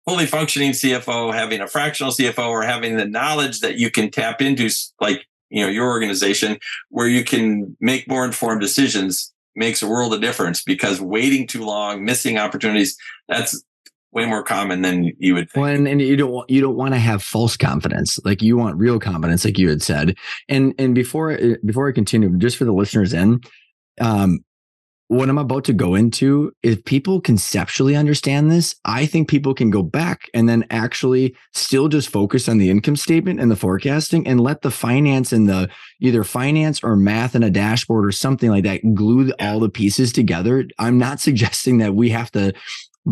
fully functioning cfo having a fractional cfo or having the knowledge that you can tap into like you know your organization where you can make more informed decisions makes a world of difference because waiting too long missing opportunities that's way more common than you would think. Well, and, and you don't want you don't want to have false confidence. Like you want real confidence, like you had said. And and before before I continue, just for the listeners in, um, what I'm about to go into, if people conceptually understand this, I think people can go back and then actually still just focus on the income statement and the forecasting and let the finance and the either finance or math and a dashboard or something like that glue all the pieces together. I'm not suggesting that we have to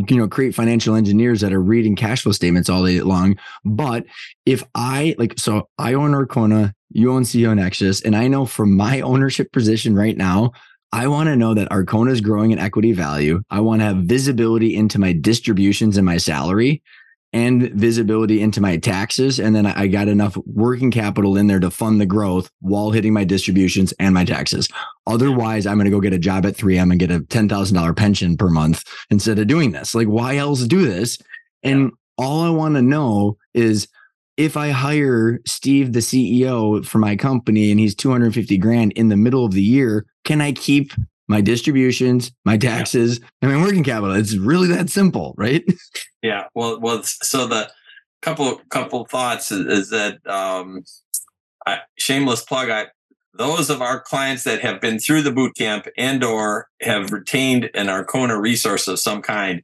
you know create financial engineers that are reading cash flow statements all day long but if i like so i own Arkona you own CEO Nexus, and I know from my ownership position right now, I want to know that Arkona is growing in equity value. I want to have visibility into my distributions and my salary and visibility into my taxes. And then I got enough working capital in there to fund the growth while hitting my distributions and my taxes. Otherwise, I'm going to go get a job at 3M and get a $10,000 pension per month instead of doing this. Like, why else do this? And all I want to know is if I hire Steve, the CEO for my company, and he's 250 grand in the middle of the year, can I keep my distributions, my taxes, and my working capital. It's really that simple, right? Yeah. Well, well. So the couple couple thoughts is, is that um, I, shameless plug. I those of our clients that have been through the boot camp and or have retained an Arkona resource of some kind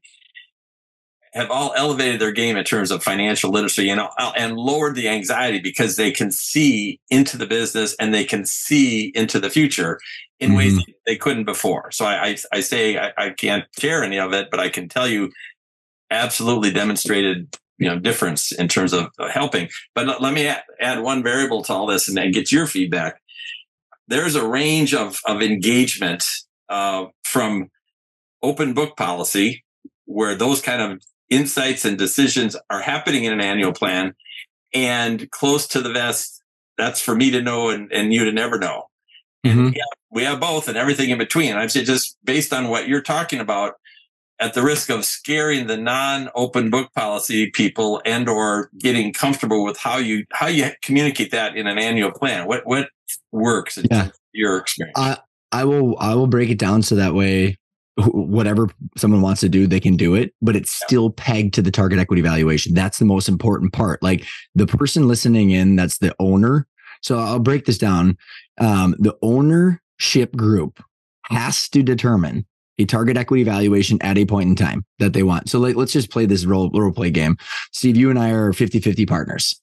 have all elevated their game in terms of financial literacy and and lowered the anxiety because they can see into the business and they can see into the future in mm-hmm. ways they couldn't before. So I, I, I say I, I, can't share any of it, but I can tell you absolutely demonstrated you know difference in terms of helping. But let me add one variable to all this and then get your feedback. There's a range of of engagement uh, from open book policy where those kind of insights and decisions are happening in an annual plan and close to the vest that's for me to know and, and you to never know Mm-hmm. We, have, we, have, both and everything in between. I'd say just based on what you're talking about, at the risk of scaring the non-open book policy people and or getting comfortable with how you how you communicate that in an annual plan. What what works in yeah. your experience? I I will I will break it down so that way whatever someone wants to do, they can do it, but it's still pegged to the target equity valuation. That's the most important part. Like the person listening in, that's the owner. So I'll break this down um, the ownership group has to determine a target equity valuation at a point in time that they want. So like, let's just play this role, role play game. Steve, you and I are 50 50 partners.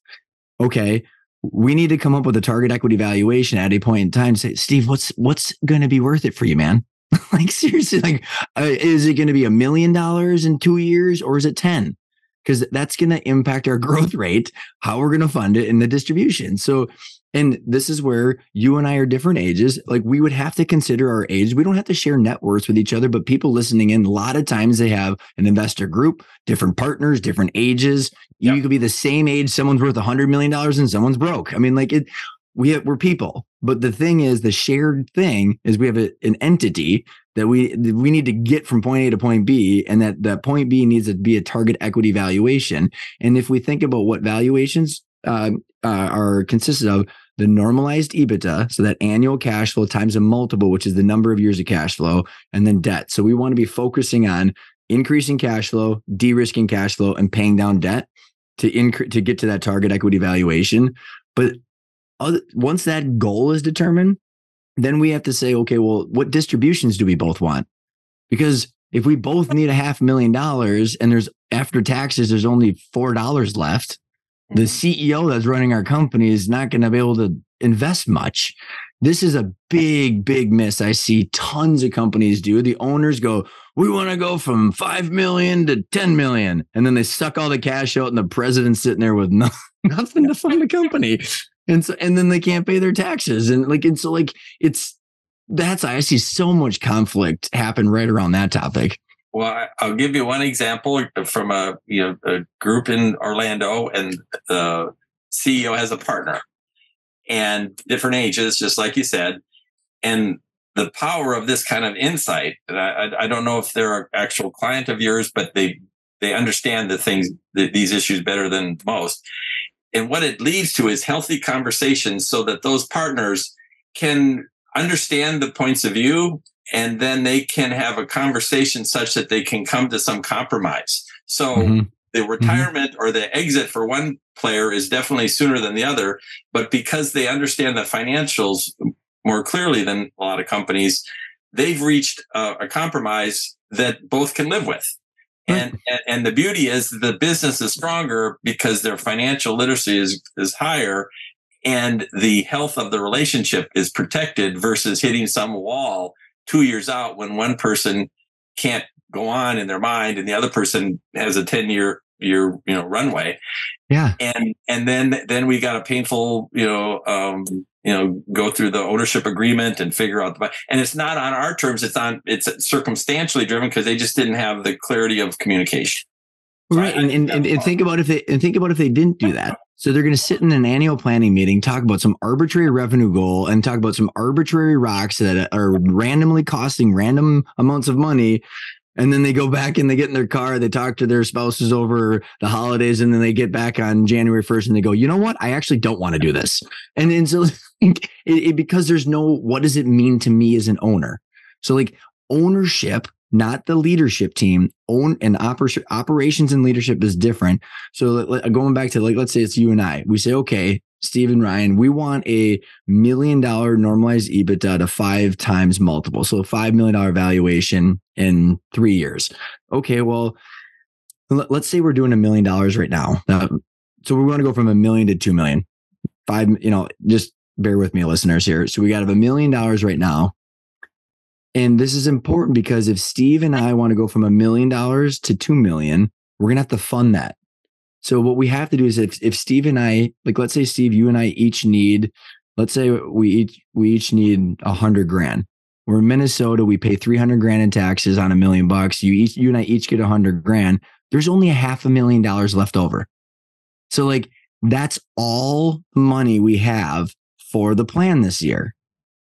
Okay. We need to come up with a target equity valuation at a point in time. Say, Steve, what's what's going to be worth it for you, man? like seriously, like, uh, is it going to be a million dollars in two years or is it ten? because that's going to impact our growth rate, how we're going to fund it, and the distribution. So, and this is where you and I are different ages. Like we would have to consider our age. We don't have to share net worths with each other, but people listening in, a lot of times they have an investor group, different partners, different ages. Yep. You could be the same age. Someone's worth a hundred million dollars and someone's broke. I mean, like it, we have, we're people. But the thing is, the shared thing is we have a, an entity that we we need to get from point A to point B, and that that point B needs to be a target equity valuation. And if we think about what valuations uh, uh, are consisted of, the normalized EBITDA, so that annual cash flow times a multiple, which is the number of years of cash flow, and then debt. So we want to be focusing on increasing cash flow, de-risking cash flow, and paying down debt to increase to get to that target equity valuation. But other, once that goal is determined, then we have to say, okay, well, what distributions do we both want? Because if we both need a half million dollars and there's after taxes, there's only four dollars left, the mm-hmm. CEO that's running our company is not going to be able to invest much. This is a big, big miss. I see tons of companies do. The owners go, we want to go from 5 million to 10 million. And then they suck all the cash out, and the president's sitting there with no, nothing to fund the company and so and then they can't pay their taxes and like and so like it's that's I see so much conflict happen right around that topic. Well, I'll give you one example uh, from a you know a group in Orlando, and the CEO has a partner, and different ages, just like you said, and the power of this kind of insight. And I, I don't know if they're an actual client of yours, but they they understand the things these issues better than most. And what it leads to is healthy conversations so that those partners can understand the points of view and then they can have a conversation such that they can come to some compromise. So mm-hmm. the mm-hmm. retirement mm-hmm. or the exit for one player is definitely sooner than the other, but because they understand the financials more clearly than a lot of companies, they've reached a, a compromise that both can live with. And, and the beauty is the business is stronger because their financial literacy is is higher and the health of the relationship is protected versus hitting some wall two years out when one person can't go on in their mind and the other person has a 10 year year you know runway. Yeah. And and then then we got a painful you know um you know go through the ownership agreement and figure out the and it's not on our terms it's on it's circumstantially driven because they just didn't have the clarity of communication. Right and, and, and, and think about if they and think about if they didn't do that. So they're going to sit in an annual planning meeting talk about some arbitrary revenue goal and talk about some arbitrary rocks that are randomly costing random amounts of money and then they go back and they get in their car, they talk to their spouses over the holidays, and then they get back on January 1st and they go, you know what? I actually don't want to do this. And, and so it, it, because there's no, what does it mean to me as an owner? So like ownership, not the leadership team, own and oper- operations and leadership is different. So going back to like, let's say it's you and I, we say, okay, Steve and Ryan, we want a million dollar normalized EBITDA to five times multiple. So a $5 million valuation in three years. Okay, well, let's say we're doing a million dollars right now. So we want to go from a million to 2 million. Five, you know, just bear with me, listeners here. So we got a million dollars right now. And this is important because if Steve and I want to go from a million dollars to 2 million, we're going to have to fund that. So what we have to do is if, if Steve and I, like, let's say Steve, you and I each need, let's say we each, we each need a hundred grand. We're in Minnesota. We pay 300 grand in taxes on a million bucks. You each, you and I each get a hundred grand. There's only a half a million dollars left over. So like that's all money we have for the plan this year.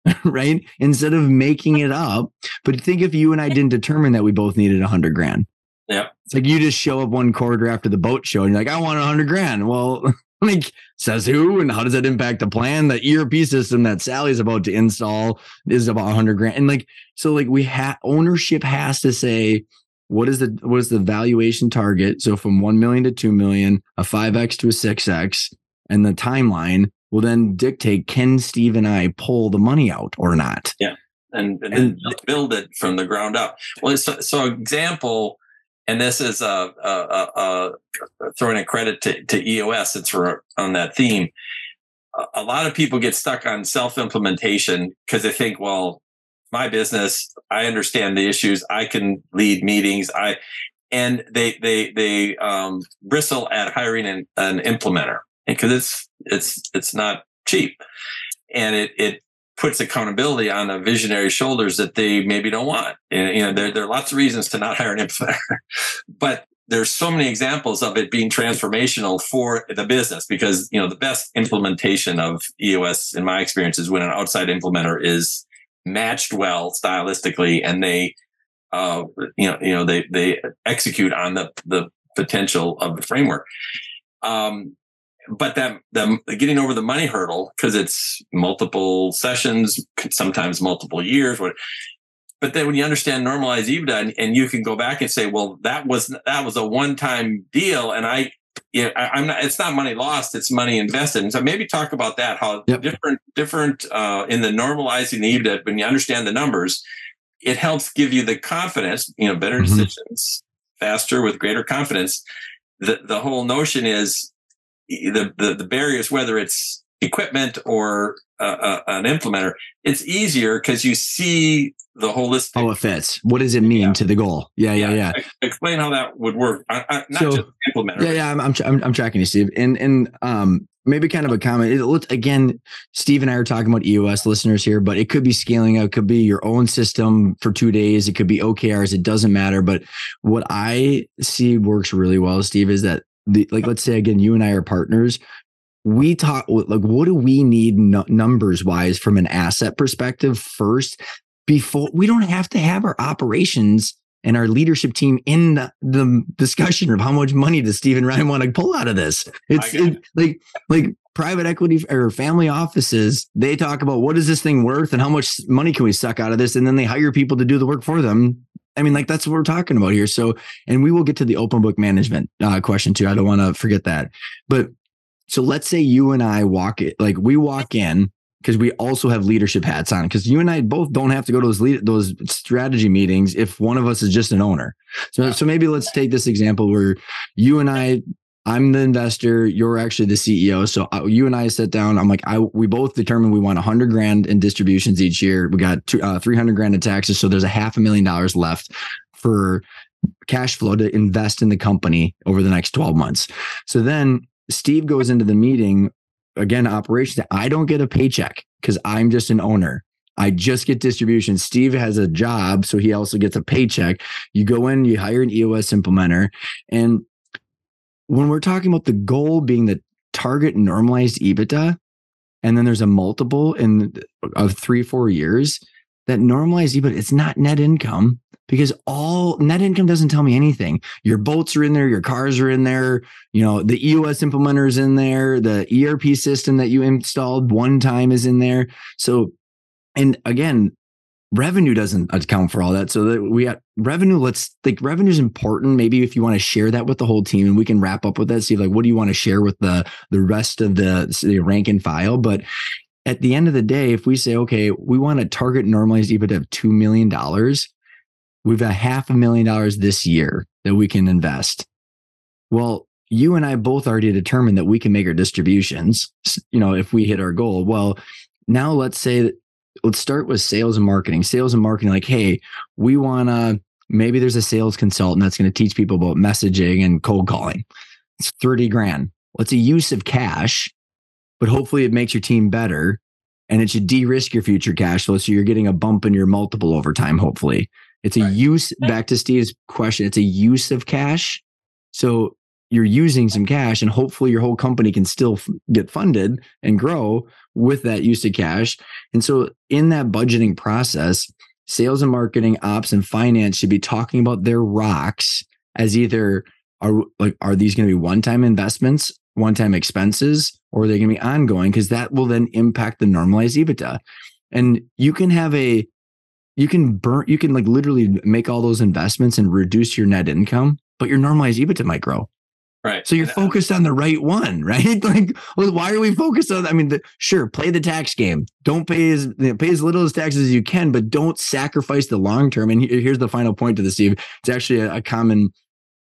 right? Instead of making it up. But think if you and I didn't determine that we both needed a hundred grand. Yeah. It's like you just show up one quarter after the boat show and you're like, I want a hundred grand. Well, like says who and how does that impact the plan? The ERP system that Sally's about to install is about a hundred grand. And like, so like we have ownership has to say, what is the what is the valuation target? So from one million to two million, a five X to a six X, and the timeline will then dictate can Steve and I pull the money out or not? Yeah. And, and, and build it from the ground up. Well, so, so example, and this is uh, uh, uh, throwing a credit to, to EOS. It's for, on that theme. A lot of people get stuck on self implementation because they think, well, my business, I understand the issues, I can lead meetings, I, and they they they um, bristle at hiring an, an implementer because it's it's it's not cheap, and it it puts accountability on a visionary shoulders that they maybe don't want. And you know, there there are lots of reasons to not hire an implementer, but there's so many examples of it being transformational for the business because you know the best implementation of EOS in my experience is when an outside implementer is matched well stylistically and they uh, you know, you know, they they execute on the the potential of the framework. Um, but that the getting over the money hurdle because it's multiple sessions, sometimes multiple years. What, but then when you understand normalized EBITDA and, and you can go back and say, well, that was that was a one time deal, and I yeah, I, am not. It's not money lost; it's money invested. And so maybe talk about that. How yep. different, different uh, in the normalizing the EBITDA when you understand the numbers it helps give you the confidence, you know, better mm-hmm. decisions faster with greater confidence. The, the whole notion is the, the, the barriers, whether it's equipment or uh, uh, an implementer, it's easier because you see the holistic. Oh, it fits. What does it mean yeah. to the goal? Yeah, yeah, yeah. yeah. Explain how that would work. I, I, not so, just implementer. Yeah, yeah. I'm, I'm, I'm tracking you, Steve. And and um, maybe kind of a comment. It, again, Steve and I are talking about EOS listeners here, but it could be Scaling Up. It could be your own system for two days. It could be OKRs. It doesn't matter. But what I see works really well, Steve, is that the like let's say again, you and I are partners. We talk like what do we need numbers wise from an asset perspective first before we don't have to have our operations and our leadership team in the, the discussion of how much money does Stephen Ryan want to pull out of this. It's it, like like private equity or family offices. They talk about what is this thing worth and how much money can we suck out of this, and then they hire people to do the work for them. I mean, like that's what we're talking about here. So, and we will get to the open book management uh, question too. I don't want to forget that. But so let's say you and I walk it, like we walk in because we also have leadership hats on because you and I both don't have to go to those lead, those strategy meetings if one of us is just an owner. So so maybe let's take this example where you and I I'm the investor, you're actually the CEO. So uh, you and I sit down. I'm like, I we both determined we want 100 grand in distributions each year. We got two, uh, 300 grand in taxes, so there's a half a million dollars left for cash flow to invest in the company over the next 12 months. So then Steve goes into the meeting again, operations, I don't get a paycheck because I'm just an owner. I just get distribution. Steve has a job, so he also gets a paycheck. You go in, you hire an EOS implementer. And when we're talking about the goal being the target normalized EBITDA, and then there's a multiple in of three, four years, that normalized EBITDA, it's not net income because all net income doesn't tell me anything. Your boats are in there, your cars are in there, you know, the EOS implementer is in there, the ERP system that you installed one time is in there. So, and again, revenue doesn't account for all that. So that we got revenue, let's think revenue is important. Maybe if you want to share that with the whole team and we can wrap up with that, see like what do you want to share with the the rest of the, the rank and file. But at the end of the day, if we say, okay, we want to target normalized EBITDA of $2 million, we've got half a million dollars this year that we can invest. Well, you and I both already determined that we can make our distributions, you know, if we hit our goal. Well, now let's say that, let's start with sales and marketing. Sales and marketing, like, hey, we want to, maybe there's a sales consultant that's going to teach people about messaging and cold calling. It's 30 grand. Well, it's a use of cash, but hopefully it makes your team better and it should de-risk your future cash flow. So you're getting a bump in your multiple over time, hopefully. It's a right. use back to Steve's question. It's a use of cash. So you're using some cash and hopefully your whole company can still f- get funded and grow with that use of cash. And so in that budgeting process, sales and marketing, ops and finance should be talking about their rocks as either are like are these going to be one-time investments, one-time expenses, or are they going to be ongoing? Because that will then impact the normalized EBITDA. And you can have a you can burn you can like literally make all those investments and reduce your net income but your normalized ebitda might grow right so you're and, uh, focused on the right one right like well, why are we focused on i mean the, sure play the tax game don't pay as you know, pay as little as taxes as you can but don't sacrifice the long term and here's the final point to the steve it's actually a, a common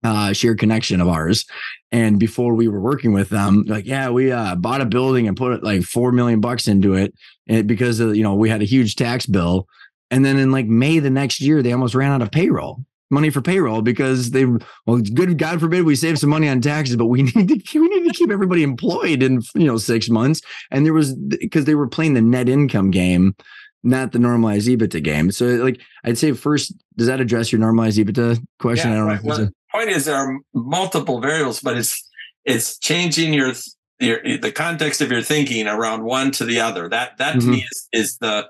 uh, shared connection of ours. And before we were working with them, like, yeah, we uh, bought a building and put like four million bucks into it, and because of, you know we had a huge tax bill. And then in like May the next year, they almost ran out of payroll. Money for payroll because they well good god forbid we save some money on taxes but we need to we need to keep everybody employed in you know six months and there was because they were playing the net income game not the normalized ebitda game so like i'd say first does that address your normalized ebitda question Yeah, i don't right. know Well, point is there are multiple variables, but it's it's changing your your the context of your thinking around one to the other. That that to Mm-hmm. me is is the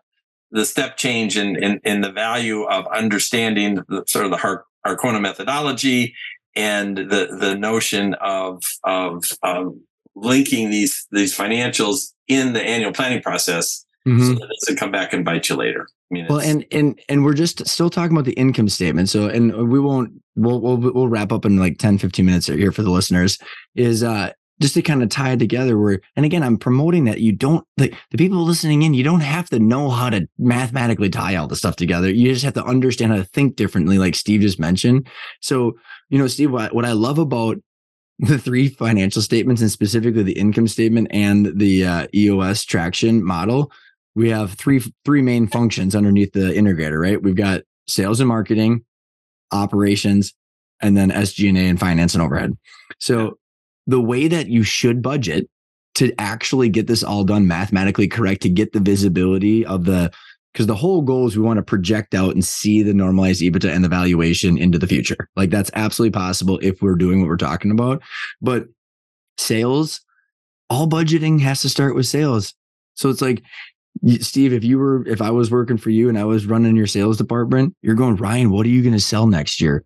the step change in in, in the value of understanding the, sort of the Har- Arkona methodology and the the notion of of of linking these these financials in the annual planning process a, Mhm. so that it doesn't come back and bite you later. I mean, Well, and and and we're just still talking about the income statement. So, and we won't we'll we'll we'll wrap up in like 10 15 minutes here for the listeners is uh just to kind of tie it together where and again i'm promoting that you don't the, the people listening in you don't have to know how to mathematically tie all the stuff together. You just have to understand how to think differently like steve just mentioned. So you know steve what, what i love about the three financial statements and specifically the income statement and the uh, eos traction model we have three three main functions underneath the integrator right? We've got sales and marketing operations and then sg&a and finance and overhead. So the way that you should budget to actually get this all done mathematically correct to get the visibility of the because the whole goal is we want to project out and see the normalized EBITDA and the valuation into the future. Like that's absolutely possible if we're doing what we're talking about. But sales, all budgeting has to start with sales. So it's like, Steve, if you were, if I was working for you and I was running your sales department, you're going, Ryan, what are you going to sell next year?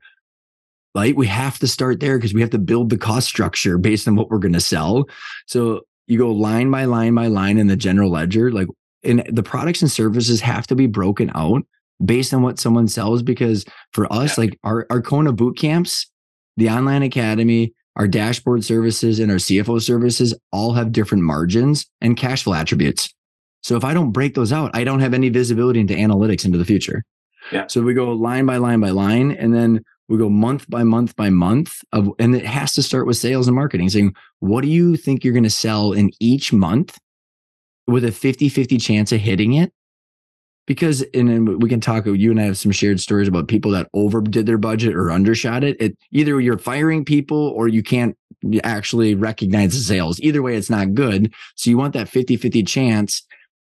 Like we have to start there because we have to build the cost structure based on what we're going to sell. So you go line by line by line in the general ledger, like, and the products and services have to be broken out based on what someone sells. Because for us, like our, Arkona boot camps, the online academy, our dashboard services and our CFO services all have different margins and cash flow attributes. So if I don't break those out, I don't have any visibility into analytics into the future. Yeah. So we go line by line by line, and then we go month by month by month of, and it has to start with sales and marketing saying, what do you think you're going to sell in each month with a 50 50 chance of hitting it? Because, and then we can talk, you and I have some shared stories about people that overdid their budget or undershot it. It either you're firing people or you can't actually recognize the sales. Either way, it's not good. So you want that 50 50 chance,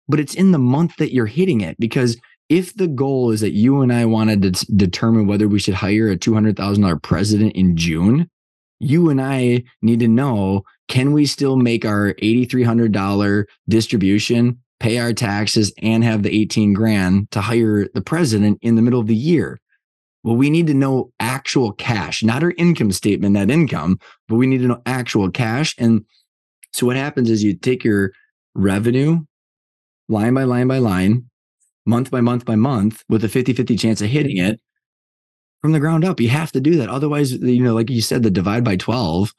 but it's in the month that you're hitting it because if the goal is that you and I wanted to determine whether we should hire a $200,000 president in June, you and I need to know can we still make our $8,300 distribution, pay our taxes, and have the 18 grand to hire the president in the middle of the year? Well, we need to know actual cash, not our income statement, net income, but we need to know actual cash. And so what happens is you take your revenue line by line by line, month by month by month, with a 50 50 chance of hitting it from the ground up. You have to do that. Otherwise, you know, like you said, the divide by 12.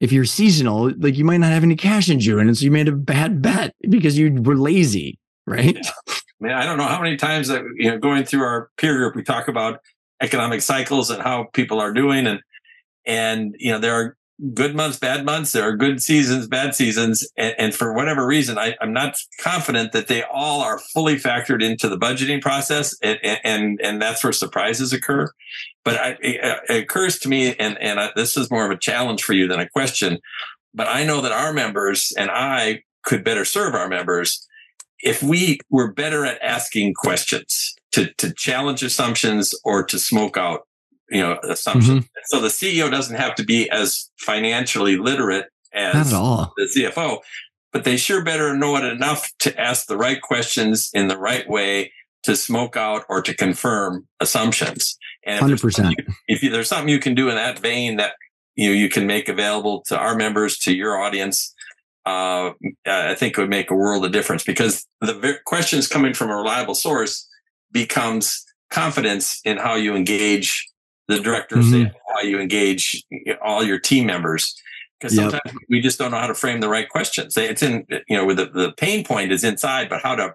If you're seasonal, like you might not have any cash in June. And so you made a bad bet because you were lazy, right? I mean, I don't know how many times that you know going through our peer group we talk about economic cycles and how people are doing and and you know there are good months, bad months, there are good seasons, bad seasons, and, and for whatever reason, I, I'm not confident that they all are fully factored into the budgeting process, and and and that's where surprises occur. But I, it, it occurs to me, and and I, this is more of a challenge for you than a question. But I know that our members and I could better serve our members if we were better at asking questions to, to challenge assumptions or to smoke out you know assumptions Mhm. so the ceo doesn't have to be as financially literate as the cfo but they sure better know it enough to ask the right questions in the right way to smoke out or to confirm assumptions and if there's 100%. something you- if you, there's something you can do in that vein that you know, you can make available to our members to your audience uh, I think it would make a world of difference because the ver- questions coming from a reliable source becomes confidence in how you engage the director Mhm. sales, how you engage all your team members. Because Yep. sometimes we just don't know how to frame the right questions. It's in, you know, with the, the pain point is inside, but how to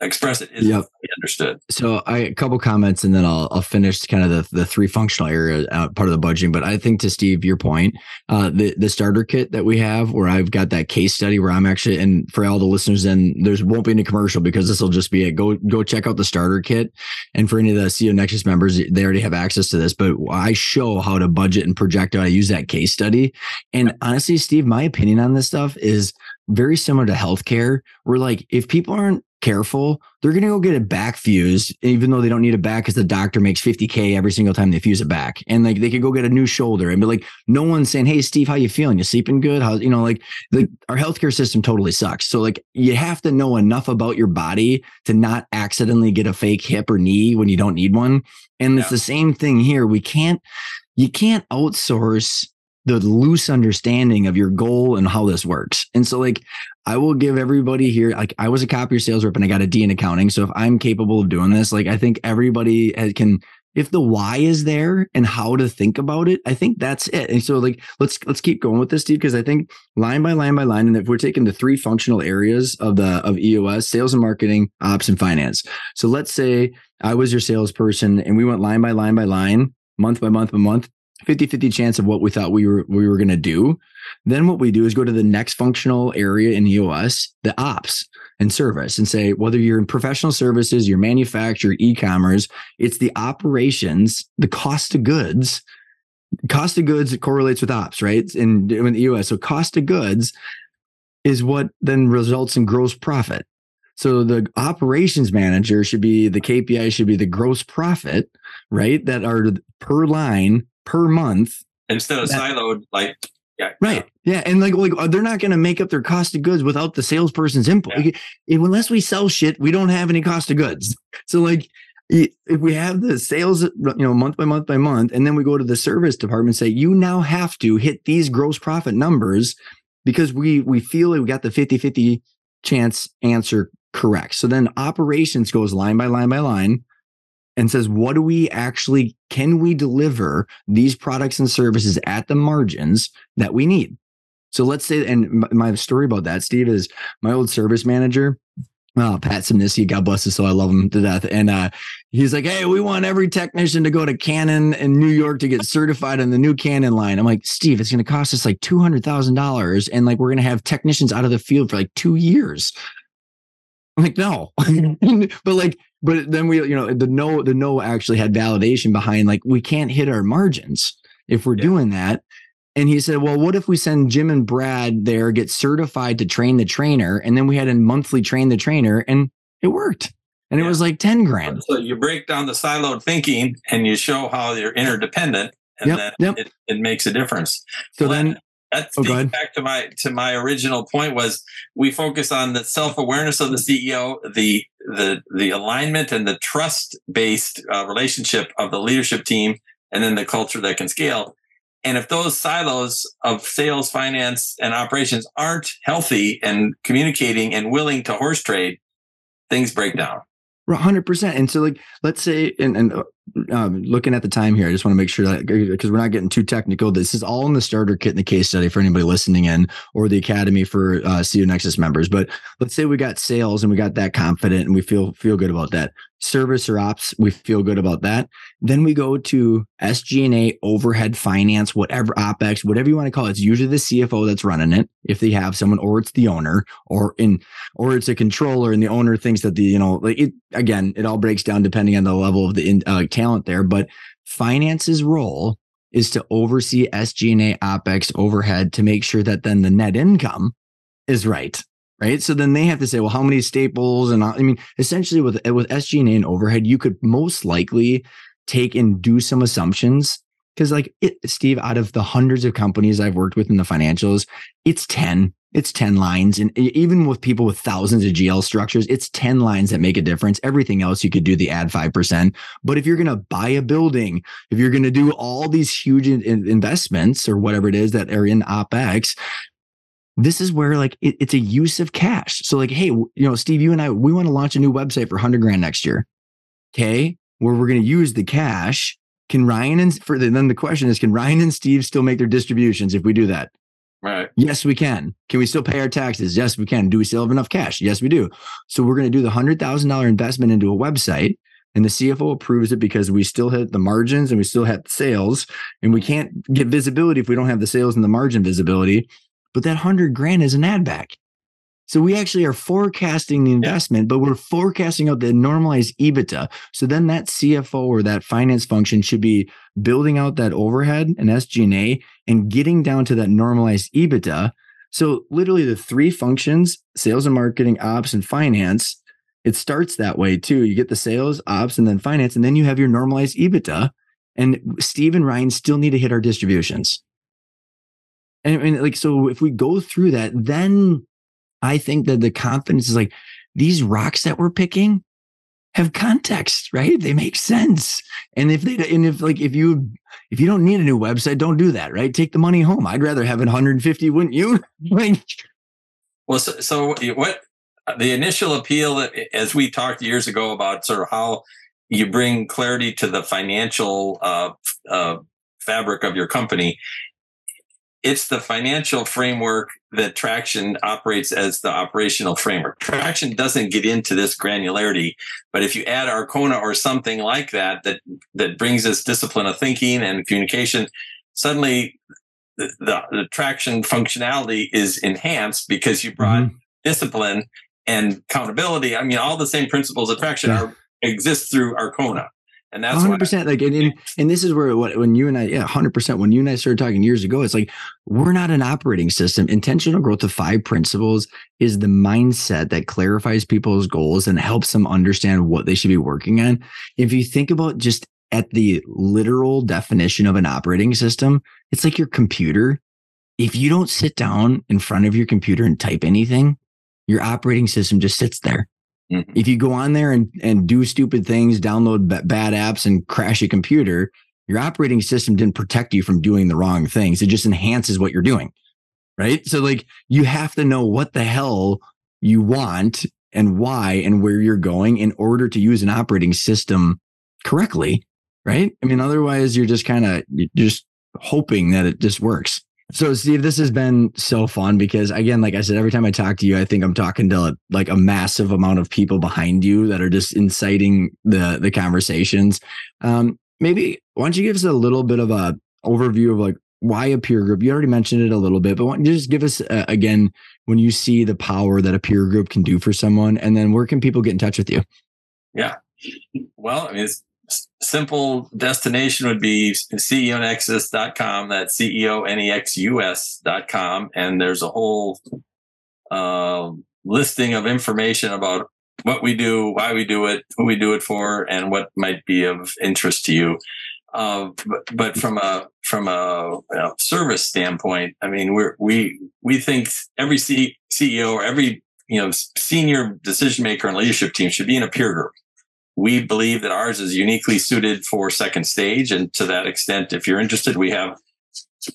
express it isn't Yep. understood. So I a couple comments and then I'll I'll finish kind of the, the three functional area uh, part of the budgeting. But I think to Steve, your point, uh, the the starter kit that we have, where I've got that case study where I'm actually and for all the listeners, and there's won't be any commercial because this will just be a go go check out the starter kit. And for any of the CEO Nexus members, they already have access to this. But I show how to budget and project out. I use that case study. And honestly, Steve, my opinion on this stuff is very similar to healthcare. Where like if people aren't careful, they're going to go get it back fused, even though they don't need it back because the doctor makes 50K every single time they fuse it back. And like they could go get a new shoulder and be like, no one's saying, Hey, Steve, how you feeling? You sleeping good? How, you know, like the, our healthcare system totally sucks. So like you have to know enough about your body to not accidentally get a fake hip or knee when you don't need one. And it's the same thing here. We can't, you can't outsource the loose understanding of your goal and how this works. And so like I will give everybody here, like I was a copier sales rep and I got a D in accounting. So if I'm capable of doing this, like I think everybody can, if the why is there and how to think about it, I think that's it. And so like let's let's keep going with this, Steve, because I think line by line by line, and if we're taking the three functional areas of the of EOS, sales and marketing, ops, and finance. So let's say I was your salesperson and we went line by line by line, month by month by month, 50-50 chance of what we thought we were we were going to do. Then what we do is go to the next functional area in EOS, the ops and service, and say whether you're in professional services, your manufacturer, e-commerce, it's the operations, the cost of goods. Cost of goods correlates with ops, right? In, in the us So cost of goods is what then results in gross profit. So the operations manager should be the KPI should be the gross profit, right? That are per line per month Instead of That- siloed, like yeah, Right. Yeah. And like, like uh, they're not going to make up their cost of goods without the salesperson's input. Yeah. Like, unless we sell shit, we don't have any cost of goods. So like, if we have the sales, you know, month by month by month, and then we go to the service department, and say you now have to hit these gross profit numbers because we we feel like we got the 50-50 chance answer correct. So then operations goes line by line by line and says, what do we actually can we deliver these products and services at the margins that we need? So let's say, and my story about that, Steve, is my old service manager, uh, Pat Simnisky, God bless his soul, I love him to death. And uh, he's like, hey, we want every technician to go to Canon in New York to get certified on the new Canon line. I'm like, Steve, it's going to cost us like $200,000. And like, we're going to have technicians out of the field for like two years. I'm like, no, but like, but then we, you know, the no, the no actually had validation behind like, we can't hit our margins if we're Yeah. doing that. And he said, well, what if we send Jim and Brad there, get certified to train the trainer? And then we had a monthly train the trainer and it worked. And it was like 10 grand. So you break down the siloed thinking and you show how you're interdependent, and Yep, then yep. It, it makes a difference. So Well, then, That Oh, back to my to my original point was we focus on the self awareness of the CEO, the the the alignment and the trust based uh, relationship of the leadership team, and then the culture that can scale. And if those silos of sales, finance, and operations aren't healthy and communicating and willing to horse trade, things break down. 100%. And so, like, let's say, and, and uh, um, looking at the time here, I just want to make sure that because we're not getting too technical, this is all in the starter kit in the case study for anybody listening in or the academy for uh, CEO Nexus members. But let's say we got sales and we got that confident and we feel feel good about that. Service or ops, we feel good about that. Then we go to SG&A, overhead, finance, whatever OpEx, whatever you want to call it. It's usually the CFO that's running it, if they have someone, or it's the owner, or in or it's a controller and the owner thinks that the you know like it again it all breaks down depending on the level of the in, uh, talent there but finance's role is to oversee sg&a opex overhead to make sure that then the net income is right right? So then they have to say well how many staples and uh, i mean essentially with with sg&a and overhead you could most likely take and do some assumptions because like it, steve out of the hundreds of companies i've worked with in the financials it's 10 it's 10 lines and even with people with thousands of gl structures it's 10 lines that make a difference. Everything else you could do the add 5% but if you're going to buy a building if you're going to do all these huge in- in- investments or whatever it is that are in opex this is where like it- it's a use of cash. So like hey you know steve you and i we want to launch a new website for 100 grand next year. Okay where we're going to use the cash. Can ryan and for the, then the question is can ryan and steve still make their distributions if we do that Right. Yes, we can. Can we still pay our taxes? Yes, we can. Do we still have enough cash? Yes, we do. So we're going to do the hundred thousand dollar investment into a website, and the CFO approves it because we still hit the margins and we still have sales, and we can't get visibility if we don't have the sales and the margin visibility. But that hundred grand is an ad back. So we actually are forecasting the investment, but we're forecasting out the normalized EBITDA. So then that CFO or that finance function should be building out that overhead and SG&A and getting down to that normalized EBITDA. So literally the three functions, sales and marketing, ops and finance, it starts that way too. You get the sales, ops and then finance and then you have your normalized EBITDA and Steve and Ryan still need to hit our distributions. And, and like so if we go through that then I think that the confidence is like these rocks that we're picking have context, right? They make sense. And if they and if like if you if you don't need a new website, don't do that, right? Take the money home. I'd rather have 150, wouldn't you? like well, so, so what the initial appeal as we talked years ago about sort of how you bring clarity to the financial uh, uh, fabric of your company it's the financial framework that traction operates as the operational framework traction doesn't get into this granularity but if you add Arkona or something like that that that brings us discipline of thinking and communication suddenly the, the, the traction functionality is enhanced because you brought mm-hmm. discipline and accountability i mean all the same principles of traction yeah. are exist through Arkona and that's 100% like and, and, and this is where when you and i yeah 100% when you and i started talking years ago it's like we're not an operating system. Intentional growth of five principles is the mindset that clarifies people's goals and helps them understand what they should be working on. If you think about just at the literal definition of an operating system it's like your computer. If you don't sit down in front of your computer and type anything your operating system just sits there Mm-hmm. If you go on there and, and do stupid things, download b- bad apps and crash a computer, your operating system didn't protect you from doing the wrong things. It just enhances what you're doing. Right. So like you have to know what the hell you want and why and where you're going in order to use an operating system correctly. Right. I mean, otherwise you're just kind of just hoping that it just works. So, Steve, this has been so fun because, again, like I said, every time I talk to you, I think I'm talking to like a massive amount of people behind you that are just inciting the the conversations. Um, maybe why don't you give us a little bit of a overview of like why a peer group? You already mentioned it a little bit, but why don't you just give us uh, again when you see the power that a peer group can do for someone, and then where can people get in touch with you? Yeah, well, I mean, it's simple destination would be ceonexus.com. That's C-E-O-N-E-X-U-S.com. And there's a whole uh, listing of information about what we do, why we do it, who we do it for, and what might be of interest to you. Uh, but, but from a from a, a, service standpoint, I mean, we we we think every C- CEO or every you know senior decision maker and leadership team should be in a peer group we believe that ours is uniquely suited for second stage. And to that extent, if you're interested, we have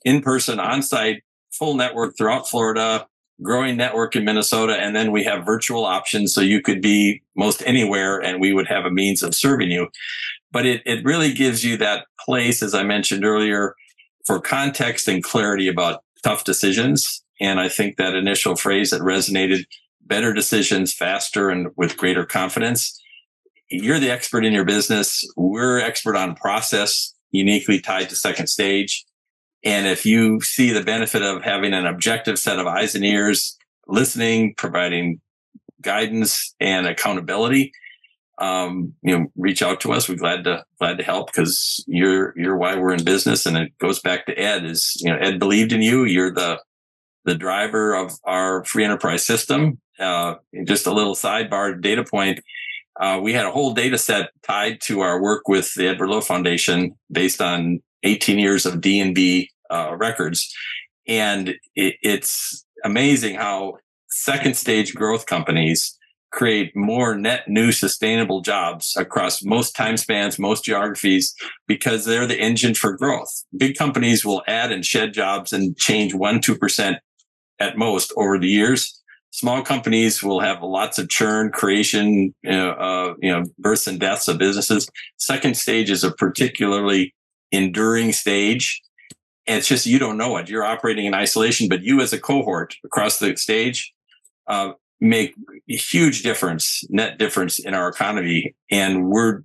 in person, on site, full network throughout Florida, growing network in Minnesota. And then we have virtual options. So you could be most anywhere and we would have a means of serving you. But it, it really gives you that place, as I mentioned earlier, for context and clarity about tough decisions. And I think that initial phrase that resonated better decisions faster and with greater confidence you're the expert in your business. We're expert on process, uniquely tied to second stage. And if you see the benefit of having an objective set of eyes and ears, listening, providing guidance and accountability, um, you know, reach out to us. We're glad to glad to help because you're you're why we're in business. And it goes back to Ed. Is you know Ed believed in you. You're the the driver of our free enterprise system. Uh, just a little sidebar data point uh, we had a whole data set tied to our work with the Edward Lowe Foundation based on 18 years of D&B uh, records. And it, it's amazing how second stage growth companies create more net new sustainable jobs across most time spans, most geographies, because they're the engine for growth. Big companies will add and shed jobs and change one, 2% at most over the years small companies will have lots of churn, creation, you know, uh, you know, births and deaths of businesses. Second stage is a particularly enduring stage. and it's just you don't know it. You're operating in isolation, but you as a cohort across the stage uh, make a huge difference, net difference in our economy, and we're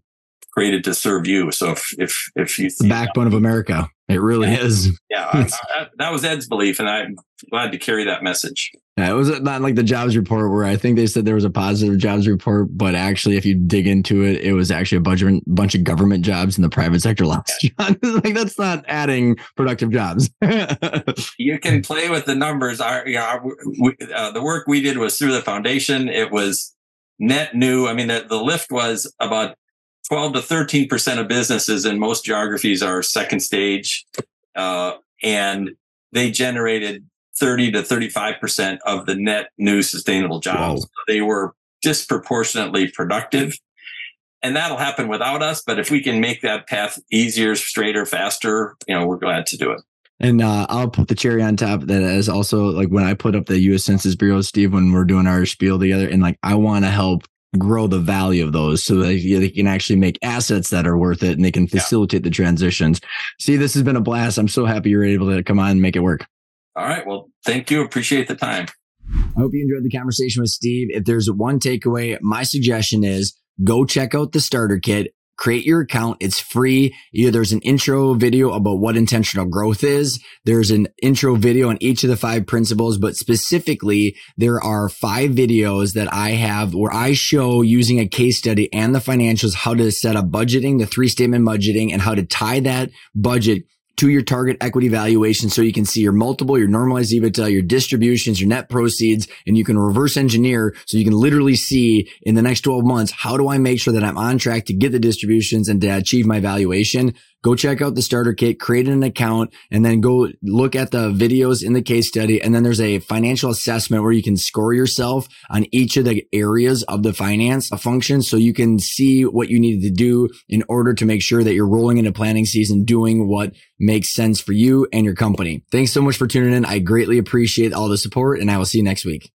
created to serve you. So if if if you the backbone of America, it really yeah. is. Yeah, I, I, that was Ed's belief, and I'm glad to carry that message. Yeah, it was not like the jobs report where I think they said there was a positive jobs report, but actually, if you dig into it, it was actually a bunch of bunch of government jobs in the private sector year. like that's not adding productive jobs. you can play with the numbers. Our, you know, our, we, uh, the work we did was through the foundation. It was net new. I mean, the, the lift was about 12 to 13 percent of businesses in most geographies are second stage, uh, and they generated 30 to 35% of the net new sustainable jobs. So they were disproportionately productive. And that'll happen without us. But if we can make that path easier, straighter, faster, you know, we're glad to do it. And uh, I'll put the cherry on top. That is also like when I put up the U.S. Census Bureau, Steve, when we're doing our spiel together, and like I want to help grow the value of those so that they can actually make assets that are worth it and they can facilitate yeah. the transitions. See, this has been a blast. I'm so happy you're able to come on and make it work. All right. Well, thank you. Appreciate the time. I hope you enjoyed the conversation with Steve. If there's one takeaway, my suggestion is go check out the starter kit. Create your account. It's free. Either there's an intro video about what intentional growth is. There's an intro video on each of the five principles, but specifically there are five videos that I have where I show using a case study and the financials how to set up budgeting, the three statement budgeting and how to tie that budget to your target equity valuation so you can see your multiple, your normalized EBITDA, your distributions, your net proceeds, and you can reverse engineer so you can literally see in the next 12 months, how do I make sure that I'm on track to get the distributions and to achieve my valuation? Go check out the starter kit, create an account, and then go look at the videos in the case study. And then there's a financial assessment where you can score yourself on each of the areas of the finance function. So you can see what you need to do in order to make sure that you're rolling into planning season, doing what makes sense for you and your company. Thanks so much for tuning in. I greatly appreciate all the support and I will see you next week.